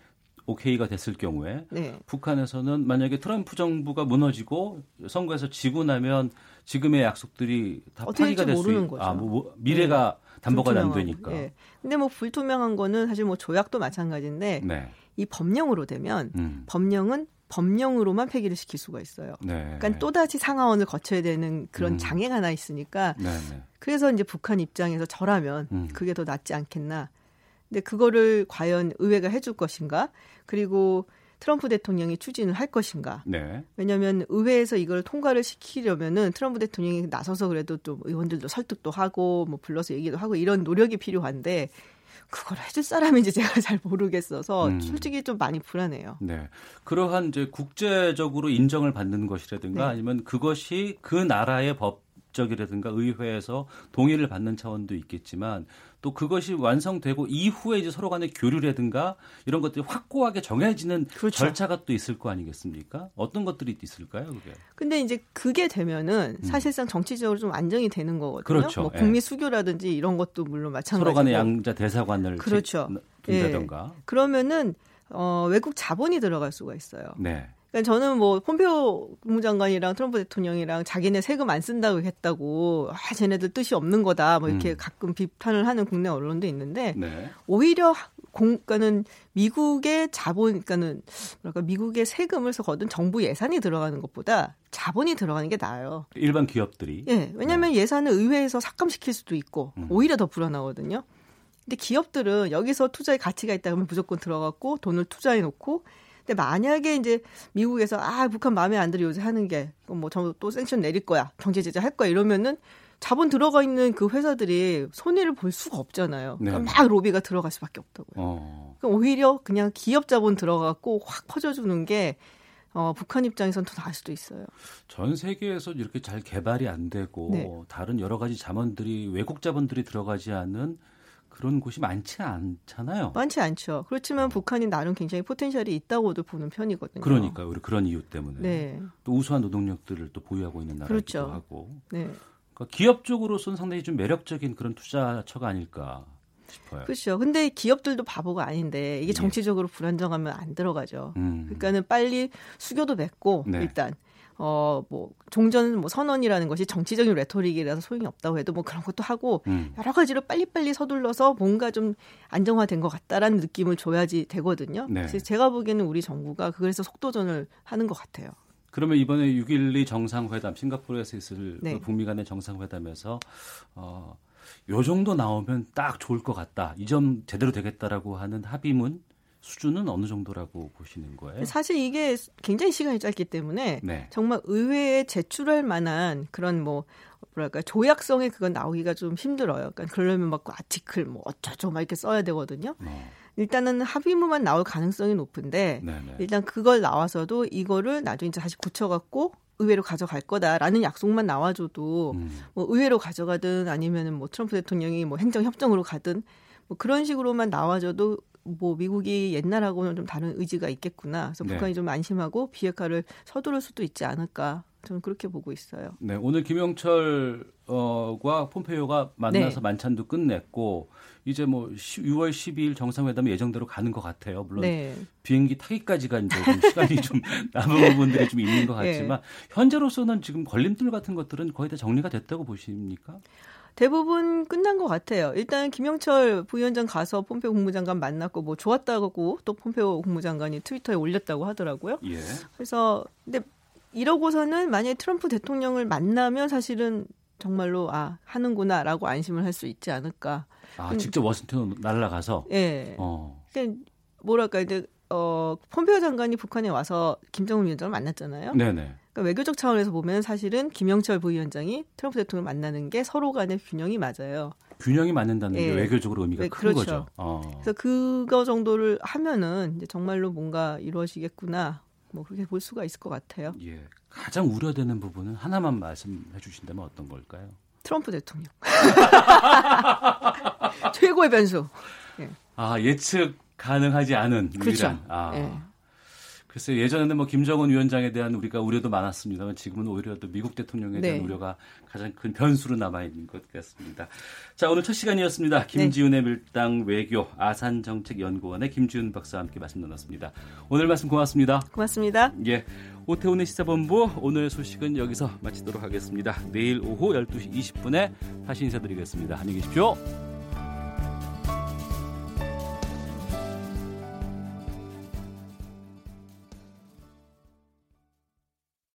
오케이가 됐을 경우에 네. 북한에서는 만약에 트럼프 정부가 무너지고 선거에서 지고 나면 지금의 약속들이 다 파기가 될지 될수 모르는 있. 거죠. 아, 뭐, 뭐 미래가 담보가 안 불투명하고. 되니까. 예. 근데 뭐 불투명한 거는 사실 뭐 조약도 마찬가지인데 네. 이 법령으로 되면 음. 법령은 법령으로만 폐기를 시킬 수가 있어요. 네. 그러니까 또다시 상하원을 거쳐야 되는 그런 음. 장애가 하나 있으니까 네, 네. 그래서 이제 북한 입장에서 저라면 음. 그게 더 낫지 않겠나. 근데 그거를 과연 의회가 해줄 것인가? 그리고 트럼프 대통령이 추진을 할 것인가? 네. 왜냐하면 의회에서 이걸 통과를 시키려면은 트럼프 대통령이 나서서 그래도 좀 의원들도 설득도 하고 뭐 불러서 얘기도 하고 이런 노력이 필요한데 그걸 해줄 사람인지 제가 잘 모르겠어서 음. 솔직히 좀 많이 불안해요. 네. 그러한 이제 국제적으로 인정을 받는 것이라든가 네. 아니면 그것이 그 나라의 법 적이라든가 의회에서 동의를 받는 차원도 있겠지만 또 그것이 완성되고 이후에 이제 서로 간의 교류라든가 이런 것들이 확고하게 정해지는 그렇죠. 절차가 또 있을 거 아니겠습니까? 어떤 것들이 있을까요, 그게? 근데 이제 그게 되면은 사실상 정치적으로 좀 안정이 되는 거거든요. 음. 그렇죠. 뭐 예. 북미 수교라든지 이런 것도 물론 마찬가지고. 서로 간의 양자 대사관을 그렇죠. 둔다던가. 예. 그러면은 어, 외국 자본이 들어갈 수가 있어요. 네. 그러니까 저는 뭐 폼페오 국무장관이랑 트럼프 대통령이랑 자기네 세금 안 쓴다고 했다고 아 쟤네들 뜻이 없는 거다 뭐 이렇게 음. 가끔 비판을 하는 국내 언론도 있는데 네. 오히려 공가는 미국의 자본 그러니까는 뭐랄까 미국의 세금을 거둔 정부 예산이 들어가는 것보다 자본이 들어가는 게 나아요. 일반 기업들이 예, 왜냐하면 예산을 의회에서 삭감시킬 수도 있고 음. 오히려 더 불안하거든요. 근데 기업들은 여기서 투자의 가치가 있다 그러면 무조건 들어갔고 돈을 투자해 놓고 근데 만약에 이제 미국에서 아 북한 마음에 안 들어 요새 하는 게뭐또 생션 내릴 거야 경제 제재 할 거야 이러면은 자본 들어가 있는 그 회사들이 손해를 볼 수가 없잖아요. 네. 막 로비가 들어갈 수밖에 없다고요. 어. 그럼 오히려 그냥 기업 자본 들어가고 확 퍼져주는 게 어, 북한 입장에선 더 나을 수도 있어요. 전 세계에서 이렇게 잘 개발이 안 되고 네. 다른 여러 가지 자본들이 외국 자본들이 들어가지 않는 그런 곳이 많지 않잖아요. 많지 않죠. 그렇지만 북한이 나름 굉장히 포텐셜이 있다고도 보는 편이거든요. 그러니까 우리 그런 이유 때문에 네. 또 우수한 노동력들을 또 보유하고 있는 나라이기도 그렇죠. 하고 네. 그러니까 기업 쪽으로서는 상당히 좀 매력적인 그런 투자처가 아닐까 싶어요. 그렇죠. 근데 기업들도 바보가 아닌데 이게 정치적으로 불안정하면 안 들어가죠. 예. 음. 그러니까는 빨리 수교도 맺고 네. 일단 어 뭐 종전 뭐 선언이라는 것이 정치적인 레토릭이라서 소용이 없다고 해도 뭐 그런 것도 하고 음. 여러 가지로 빨리빨리 서둘러서 뭔가 좀 안정화된 것 같다라는 느낌을 줘야지 되거든요. 네. 그래서 제가 보기에는 우리 정부가 그래서 속도전을 하는 것 같아요. 그러면 이번에 6.12 정상회담 싱가포르에서 있을 네. 그 북미 간의 정상회담에서 어, 요 정도 나오면 딱 좋을 것 같다. 이 점 제대로 되겠다라고 하는 합의문 수준은 어느 정도라고 보시는 거예요? 사실 이게 굉장히 시간이 짧기 때문에 네. 정말 의회에 제출할 만한 그런 뭐 뭐랄까 조약성에 그건 나오기가 좀 힘들어요. 그러니까 그러려면 막 아티클 뭐 어쩌죠 막 이렇게 써야 되거든요. 네. 일단은 합의문만 나올 가능성이 높은데 네네. 일단 그걸 나와서도 이거를 나중에 이제 다시 고쳐갖고 의회로 가져갈 거다라는 약속만 나와줘도 음. 뭐 의회로 가져가든 아니면은 뭐 트럼프 대통령이 뭐 행정 협정으로 가든 뭐 그런 식으로만 나와줘도 뭐 미국이 옛날하고는 좀 다른 의지가 있겠구나. 그래서 네. 북한이 좀 안심하고 비핵화를 서두를 수도 있지 않을까. 저는 그렇게 보고 있어요. 네, 오늘 김영철과 폼페이오가 만나서 네. 만찬도 끝냈고 이제 뭐 6월 12일 정상회담 예정대로 가는 것 같아요. 물론 네. 비행기 타기까지가 이제 좀 시간이 좀 남은 부분들이 좀 있는 것 네. 같지만 현재로서는 지금 걸림돌 같은 것들은 거의 다 정리가 됐다고 보십니까? 대부분 끝난 것 같아요. 일단 김영철 부위원장 가서 폼페오 국무장관 만났고 뭐 좋았다고 또 폼페오 국무장관이 트위터에 올렸다고 하더라고요. 예. 그래서 근데 이러고서는 만약에 트럼프 대통령을 만나면 사실은 정말로 아 하는구나라고 안심을 할 수 있지 않을까. 아, 음, 직접 워싱턴 날아가서 예. 어. 그러니까 뭐랄까 이제 어 폼페오 장관이 북한에 와서 김정은 위원장을 만났잖아요. 네, 네. 그러니까 외교적 차원에서 보면 사실은 김영철 부위원장이 트럼프 대통령을 만나는 게 서로 간의 균형이 맞아요. 균형이 맞는다는 게 예. 외교적으로 의미가 네, 큰 그렇죠. 거죠. 어. 그래서 그거 정도를 하면은 이제 정말로 뭔가 이루어지겠구나. 뭐 그렇게 볼 수가 있을 것 같아요. 예. 가장 우려되는 부분은 하나만 말씀해 주신다면 어떤 걸까요? 트럼프 대통령. 최고의 변수. 예. 아, 예측 가능하지 않은 그렇죠. 유일한. 아. 예. 글쎄 예전에는 뭐 김정은 위원장에 대한 우리가 우려도 많았습니다만 지금은 오히려 또 미국 대통령에 대한 네. 우려가 가장 큰 변수로 남아 있는 것 같습니다. 자 오늘 첫 네. 시간이었습니다. 김지훈의 밀당 외교 아산정책연구원의 김지훈 박사와 함께 말씀 나눴습니다. 오늘 말씀 고맙습니다. 고맙습니다. 예. 오태훈의 시사본부 오늘 소식은 여기서 마치도록 하겠습니다. 내일 오후 12시 20분에 다시 인사드리겠습니다. 안녕히 계십시오.